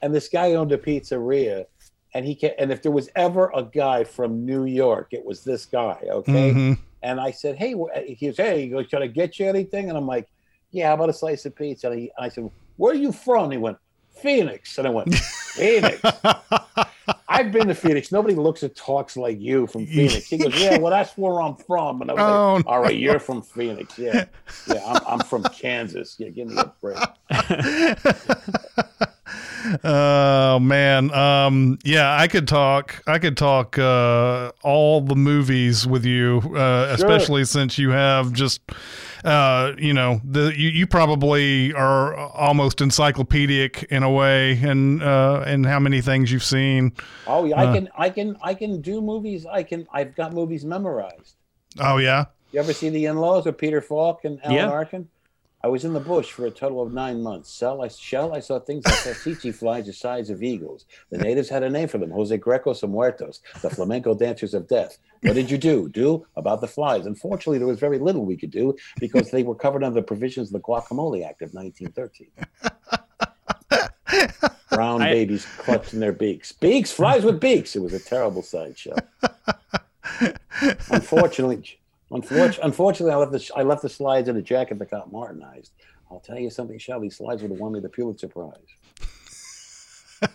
S2: and this guy owned a pizzeria, and he can, and if there was ever a guy from New York, it was this guy. Okay,
S1: Mhm.
S2: and I said, hey, he goes, hey, he goes, should I get you anything? And I'm like, yeah, how about a slice of pizza? And, he, I said, where are you from? And he went, Phoenix, and I went, Phoenix. I've been to Phoenix. Nobody looks at talks like you from Phoenix. He goes, yeah, well, that's where I'm from. And I was
S1: Oh,
S2: like, all right, you're from Phoenix. Yeah. Yeah, I'm, I'm from Kansas. Yeah, give me a break.
S1: oh man um yeah i could talk i could talk uh all the movies with you uh especially since you have just uh you know the you, you probably are almost encyclopedic in a way and uh and how many things you've seen
S2: Oh, yeah, I
S1: Uh.
S2: can, I can, I can do movies. I can, I've got movies memorized.
S1: oh yeah
S2: You ever see The In-Laws with Peter Falk and Alan
S4: Yeah.
S2: Arkin? I was in the bush for a total of nine months. Shell, I, shell, I saw things like tsetse flies the size of eagles. The natives had a name for them, Jose Grecos and Muertos, the flamenco dancers of death. What did you do? Do about the flies. Unfortunately, there was very little we could do because they were covered under the provisions of the Guacamole Act of 1913. Brown
S4: I-
S2: babies clutched in their beaks. Beaks, flies with beaks. It was a terrible sideshow. unfortunately, unfortunately, unfortunately, I left the I left the slides in a jacket that got Martinized. I'll tell you something, Shelley. Slides would have won me the Pulitzer Prize.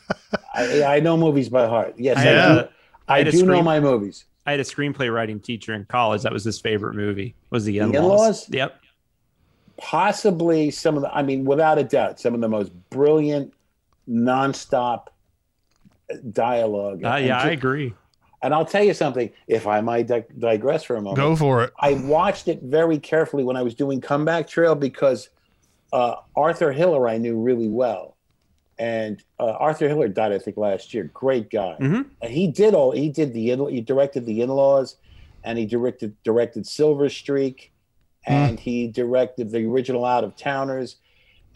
S2: I, I know movies by heart. Yes,
S4: I
S2: I,
S4: had
S2: do.
S4: a-
S2: I,
S4: had a
S2: do know my movies.
S4: I had a screenplay writing teacher in college. That was his favorite movie. Was the
S2: The
S4: In-Laws?
S2: In-Laws?
S4: Yep.
S2: Possibly some of the. I mean, without a doubt, some of the most brilliant, nonstop dialogue.
S4: Uh, yeah,
S2: ju-
S4: I agree.
S2: And I'll tell you something, if I might di- digress for a moment.
S1: go for it
S2: I watched it very carefully when I was doing Comeback Trail because uh, Arthur Hiller I knew really well. And uh, Arthur Hiller died, I think, last year. Great guy.
S4: Mhm.
S2: And he did all, he did the, in- he directed The In Laws and he directed, directed Silver Streak and he directed the original Out of Towners.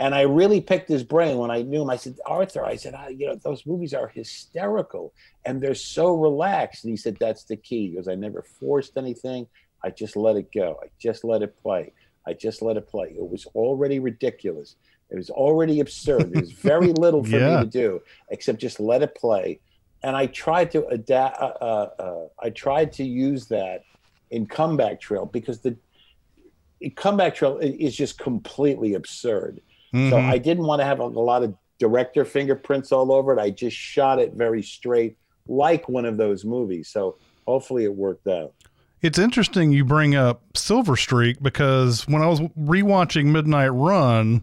S2: And I really picked his brain when I knew him. I said, Arthur, I said, "Ah, you know, those movies are hysterical and they're so relaxed. And he said, that's the key. He goes, I never forced anything. I just let it go. I just let it play. I just let it play. It was already ridiculous. It was already absurd. There's very little for
S1: Yeah.
S2: me to do except just let it play. And I tried to adapt. Uh, uh, uh, I tried to use that in Comeback Trail because the Comeback Trail is just completely absurd. So
S1: Mhm.
S2: I didn't want to have a, a lot of director fingerprints all over it. I just shot it very straight, like one of those movies. So hopefully it worked out.
S1: It's interesting you bring up Silver Streak because when I was rewatching Midnight Run,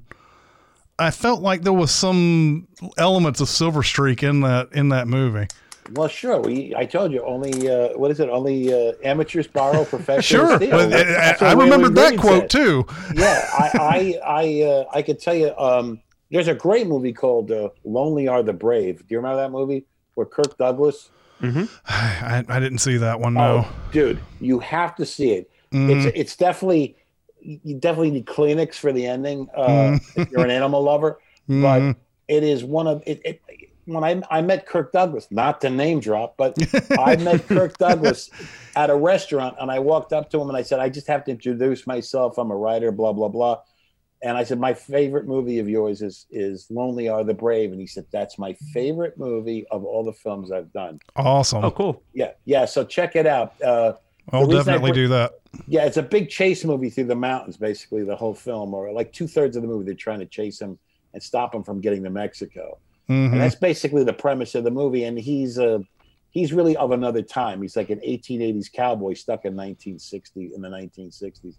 S1: I felt like there was some elements of Silver Streak in that in that movie.
S2: Well, sure. We, I told you, only uh, what is it? Only uh, amateurs borrow, professionals
S1: Sure,
S2: steal.
S1: but I, I remembered that quote
S2: said.
S1: too.
S2: Yeah, I, I, I, uh, I could tell you. Um, there's a great movie called uh, "Lonely Are the Brave." Do you remember that movie where Kirk Douglas?
S1: I, I didn't see that one. No,
S2: Oh, dude, you have to see it.
S1: Mhm.
S2: It's it's definitely you definitely need Kleenex for the ending. Uh, if you're an animal lover,
S1: Mhm.
S2: but it is one of it. it when I, I met Kirk Douglas, not to name drop, but I met Kirk Douglas at a restaurant and I walked up to him and I said, I just have to introduce myself. I'm a writer, blah, blah, blah. And I said, My favorite movie of yours is is Lonely Are the Brave. And he said, That's my favorite movie of all the films I've done.
S1: awesome.
S4: Oh, cool.
S2: Yeah, yeah. So check it out. Uh,
S1: I'll
S2: the reason I
S1: definitely
S2: bring-
S1: do that.
S2: yeah, it's a big chase movie through the mountains, basically the whole film, or like two thirds of the movie. They're trying to chase him and stop him from getting to Mexico.
S1: Mhm.
S2: And that's basically the premise of the movie. And he's a he's really of another time. He's like an 1880s cowboy stuck in 1960 in the 1960s.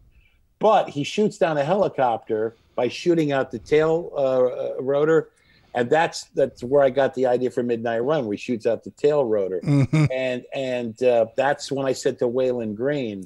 S2: But he shoots down a helicopter by shooting out the tail uh, uh, rotor, and that's that's where I got the idea for Midnight Run. Where he shoots out the tail rotor,
S1: Mhm.
S2: and and uh, that's when I said to Walon Green,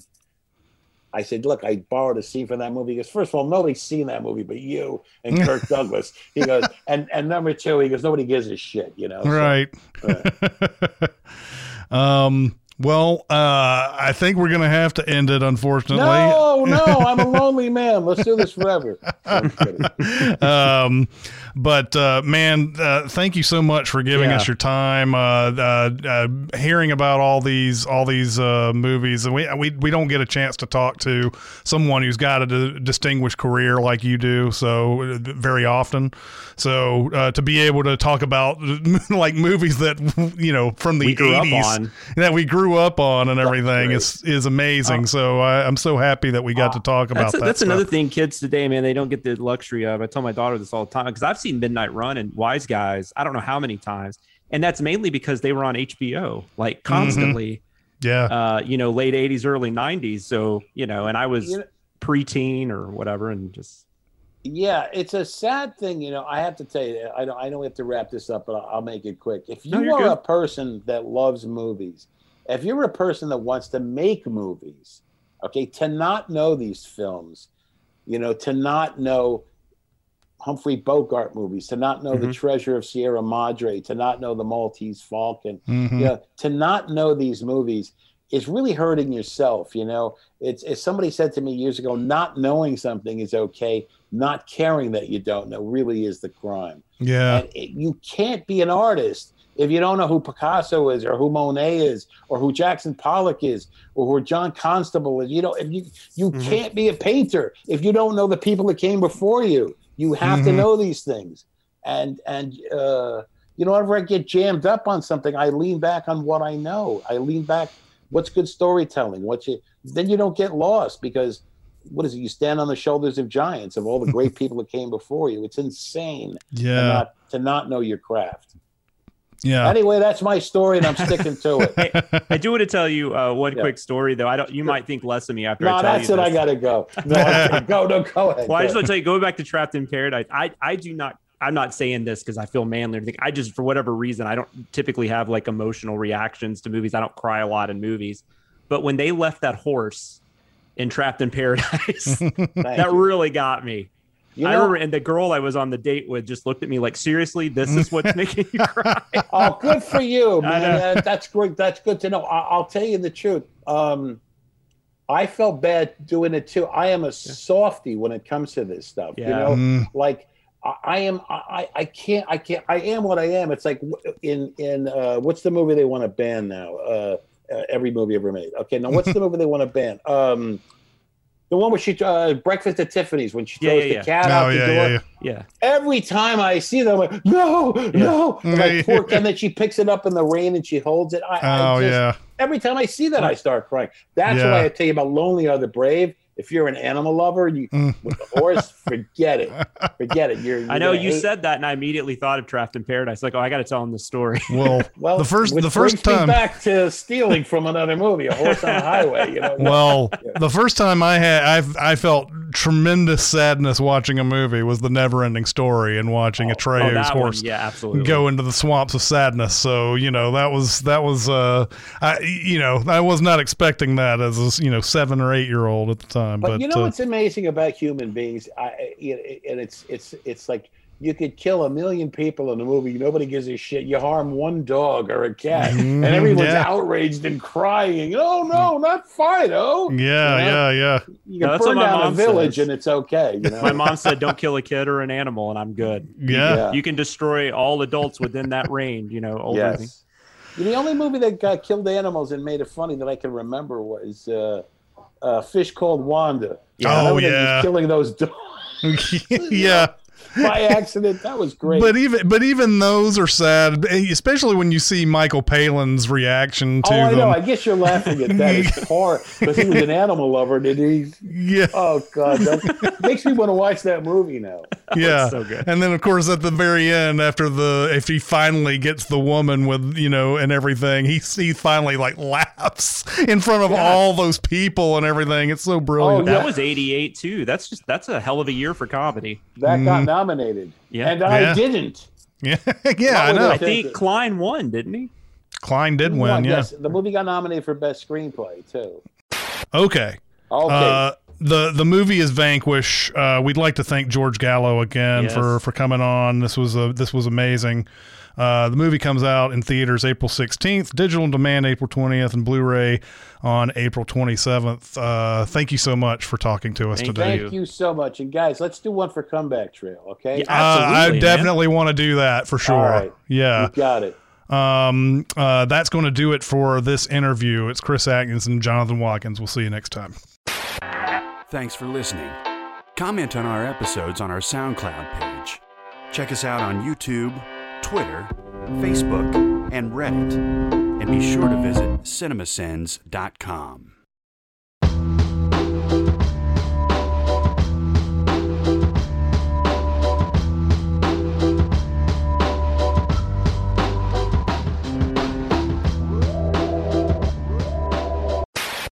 S2: I said, "Look, I borrowed a scene from that movie." He goes, first of all, nobody's seen that movie but you and Kirk Douglas." He goes, and and number two, he goes, "Nobody gives a shit," you know. So,
S1: Right. um. Well, uh, I think we're gonna have to end it, unfortunately.
S2: no, no, I'm a lonely man. Let's do this forever.
S1: Um, but uh, man, uh, thank you so much for giving
S4: Yeah.
S1: us your time. Uh, uh, uh, hearing about all these all these uh, movies, and we, we we don't get a chance to talk to someone who's got a d- distinguished career like you do, so very often. So uh, to be able to talk about like movies that you know from the
S4: We grew up
S1: eighties
S4: on.
S1: that we grew up on and everything
S2: great.
S1: is is amazing. so I, I'm so happy that we got to talk about
S4: That's,
S1: that.
S4: that's
S1: stuff.
S4: another thing kids today, man. They don't get the luxury of. I tell my daughter this all the time because I've seen Midnight Run and Wise Guys. I don't know how many times, and that's mainly because they were on HBO like constantly.
S1: Yeah.
S4: Uh, you know, late '80s, early '90s. So you know, and I was
S2: You know-
S4: preteen or whatever, and just
S2: Yeah, it's a sad thing, you know. I have to tell you, I know, I know we have to wrap this up, but I'll, I'll make it quick. If you
S4: No, you're
S2: are
S4: good.
S2: a person that loves movies, if you're a person that wants to make movies, okay, to not know these films, you know, to not know Humphrey Bogart movies, to not know The
S4: Mhm.
S2: Treasure of Sierra Madre, to not know The Maltese Falcon,
S1: Mhm.
S2: you know, to not know these movies is really hurting yourself. You know, it's as somebody said to me years ago, not knowing something is okay. Not caring that you don't know really is the crime.
S1: Yeah.
S2: And it, you can't be an artist if you don't know who Picasso is, or who Monet is, or who Jackson Pollock is, or who John Constable is. You know, if you you
S4: Mhm.
S2: can't be a painter if you don't know the people that came before you. You have to
S1: Mhm.
S2: know these things. And and uh, you know, whenever I get jammed up on something, I lean back on what I know. I lean back. What's good storytelling? What you then you don't get lost because what is it? You stand on the shoulders of giants of all the great people that came before you. It's insane to
S1: Yeah.
S2: not to not know your craft.
S1: Yeah.
S2: Anyway, that's my story, and I'm sticking to it.
S4: I do want to tell you uh, one
S2: Yeah.
S4: quick story, though. I don't. You might think less of me after I
S2: no,
S4: tell
S2: that's
S4: you
S2: it. I gotta go. No, go, no, go ahead.
S4: Well, I just want to tell you, going back to Trapped in Paradise, I I do not. I'm not saying this because I feel manly or anything. I just, for whatever reason, I don't typically have like emotional reactions to movies. I don't cry a lot in movies, but when they left that horse in Trapped in Paradise, that
S2: you.
S4: really got me.
S2: You
S4: I remember, and the girl I was on the date with just looked at me like, "Seriously, this is what's making you cry."
S2: Oh, good for you, man.
S4: know.
S2: That's great. That's good to know. I- I'll tell you the truth. Um, I felt bad doing it too. I am a softy when it comes to this stuff. You know,
S1: Mm.
S2: like I, I am. I, I can't. I can't. I am what I am. It's like in in uh, what's the movie they want to ban now? Uh, uh, every movie ever made. Okay, now what's the movie they want to ban? Um, the one where she uh, Breakfast at Tiffany's when she
S4: Yeah,
S2: throws
S4: yeah,
S2: the
S4: yeah.
S2: cat
S1: Oh
S2: out the door
S1: yeah, yeah.
S4: Yeah,
S2: every time I see them, I'm like, no, no. I'm like, poor, and then she picks it up in the rain and she holds it. I, I
S1: Oh
S2: just,
S1: yeah.
S2: Every time I see that, I start crying. That's
S1: Yeah.
S2: why I tell you about lonely are the brave. If you're an animal lover, you
S1: Mm.
S2: with the horse, forget it, forget it. You're,
S4: I know
S2: you're
S4: you
S2: gonna hate-
S4: said that, and I immediately thought of Trapped in Paradise. Like, oh, I got to tell him the story.
S1: Well,
S2: Well,
S1: the first
S2: which
S1: the first
S2: brings me
S1: time
S2: back to stealing from another movie, a horse on a highway. You know,
S1: well, the first time I had I I felt tremendous sadness watching a movie was the never ending story and watching
S2: Oh,
S4: Oh, Atreyu's one,
S1: horse
S4: yeah, absolutely.
S1: go into the swamps of sadness. So, you know, that was that was uh I you know, I was not expecting that as a you know, 7 or 8 year old at the time,
S2: But,
S1: but,
S2: you know
S1: uh,
S2: what's amazing about human beings? I, I- it- and it's it's it's like you could kill a million people in a movie, nobody gives a shit. You harm one dog or a cat, and
S1: Mhm,
S2: everyone's
S1: yeah.
S2: outraged and crying. Oh no, not Fido!
S1: yeah,
S2: you know?
S1: yeah, yeah.
S2: You can
S4: that's what
S2: burn down a village
S4: says.
S2: and it's okay. You know?
S4: My mom said, "Don't kill a kid or an animal," and I'm good.
S1: Yeah.
S2: Yeah.
S4: You can destroy all adults within that range. You know, over anything.
S2: yes. The only movie that got killed animals and made it funny that I can remember was uh, uh, Fish Called Wanda.
S1: Oh,
S2: they was
S1: yeah.
S2: killing those dogs.
S1: yeah.
S2: by accident. That was great.
S1: But even but even those are sad, especially when you see Michael Palin's reaction to
S2: oh, I
S1: them.
S2: know. I guess you're laughing at that. It's horror because he was an animal lover, and he.
S1: yeah,
S2: Oh God, that makes me want to watch that movie now.
S1: yeah.
S4: so good.
S1: And then of course at the very end, after the if he finally gets the woman with you know and everything, he he finally like laughs in front of
S2: Yeah.
S1: all those people and everything. It's so brilliant.
S2: Oh,
S4: That
S2: Yeah.
S4: was 88 too. That's just that's a hell of a year for comedy.
S2: That got mm-hmm. Nominated,
S4: Yeah.
S2: and I
S1: Yeah.
S2: didn't.
S1: Yeah, yeah, I know.
S4: I think Kline won, didn't he?
S1: Kline did
S2: Who
S1: win.
S2: won?
S1: Yeah.
S2: Yes, the movie got nominated for best screenplay too.
S1: Okay.
S2: Okay,
S1: Uh, the the movie is Vanquish. Uh, we'd like to thank George Gallo again
S4: Yes.
S1: for for coming on. This was a this was amazing. Uh, the movie comes out in theaters April 16th, digital on demand April 20th, and Blu-ray on April 27th. Uh, thank you so much for talking to us
S4: Thank
S1: today.
S2: thank you so much, and guys, let's do one for Comeback Trail. Okay,
S4: Yeah.
S1: Uh, I
S4: Absolutely, man.
S1: definitely want to do that for sure.
S2: right.
S1: Yeah.
S2: you got it.
S1: Um, uh, that's going to do it for this interview. It's Chris Atkins and Jonathan Watkins. We'll see you next time.
S3: Thanks for listening. Comment on our episodes on our SoundCloud page. Check us out on YouTube, Twitter, Facebook, and Reddit. And be sure to visit cinemasins.com.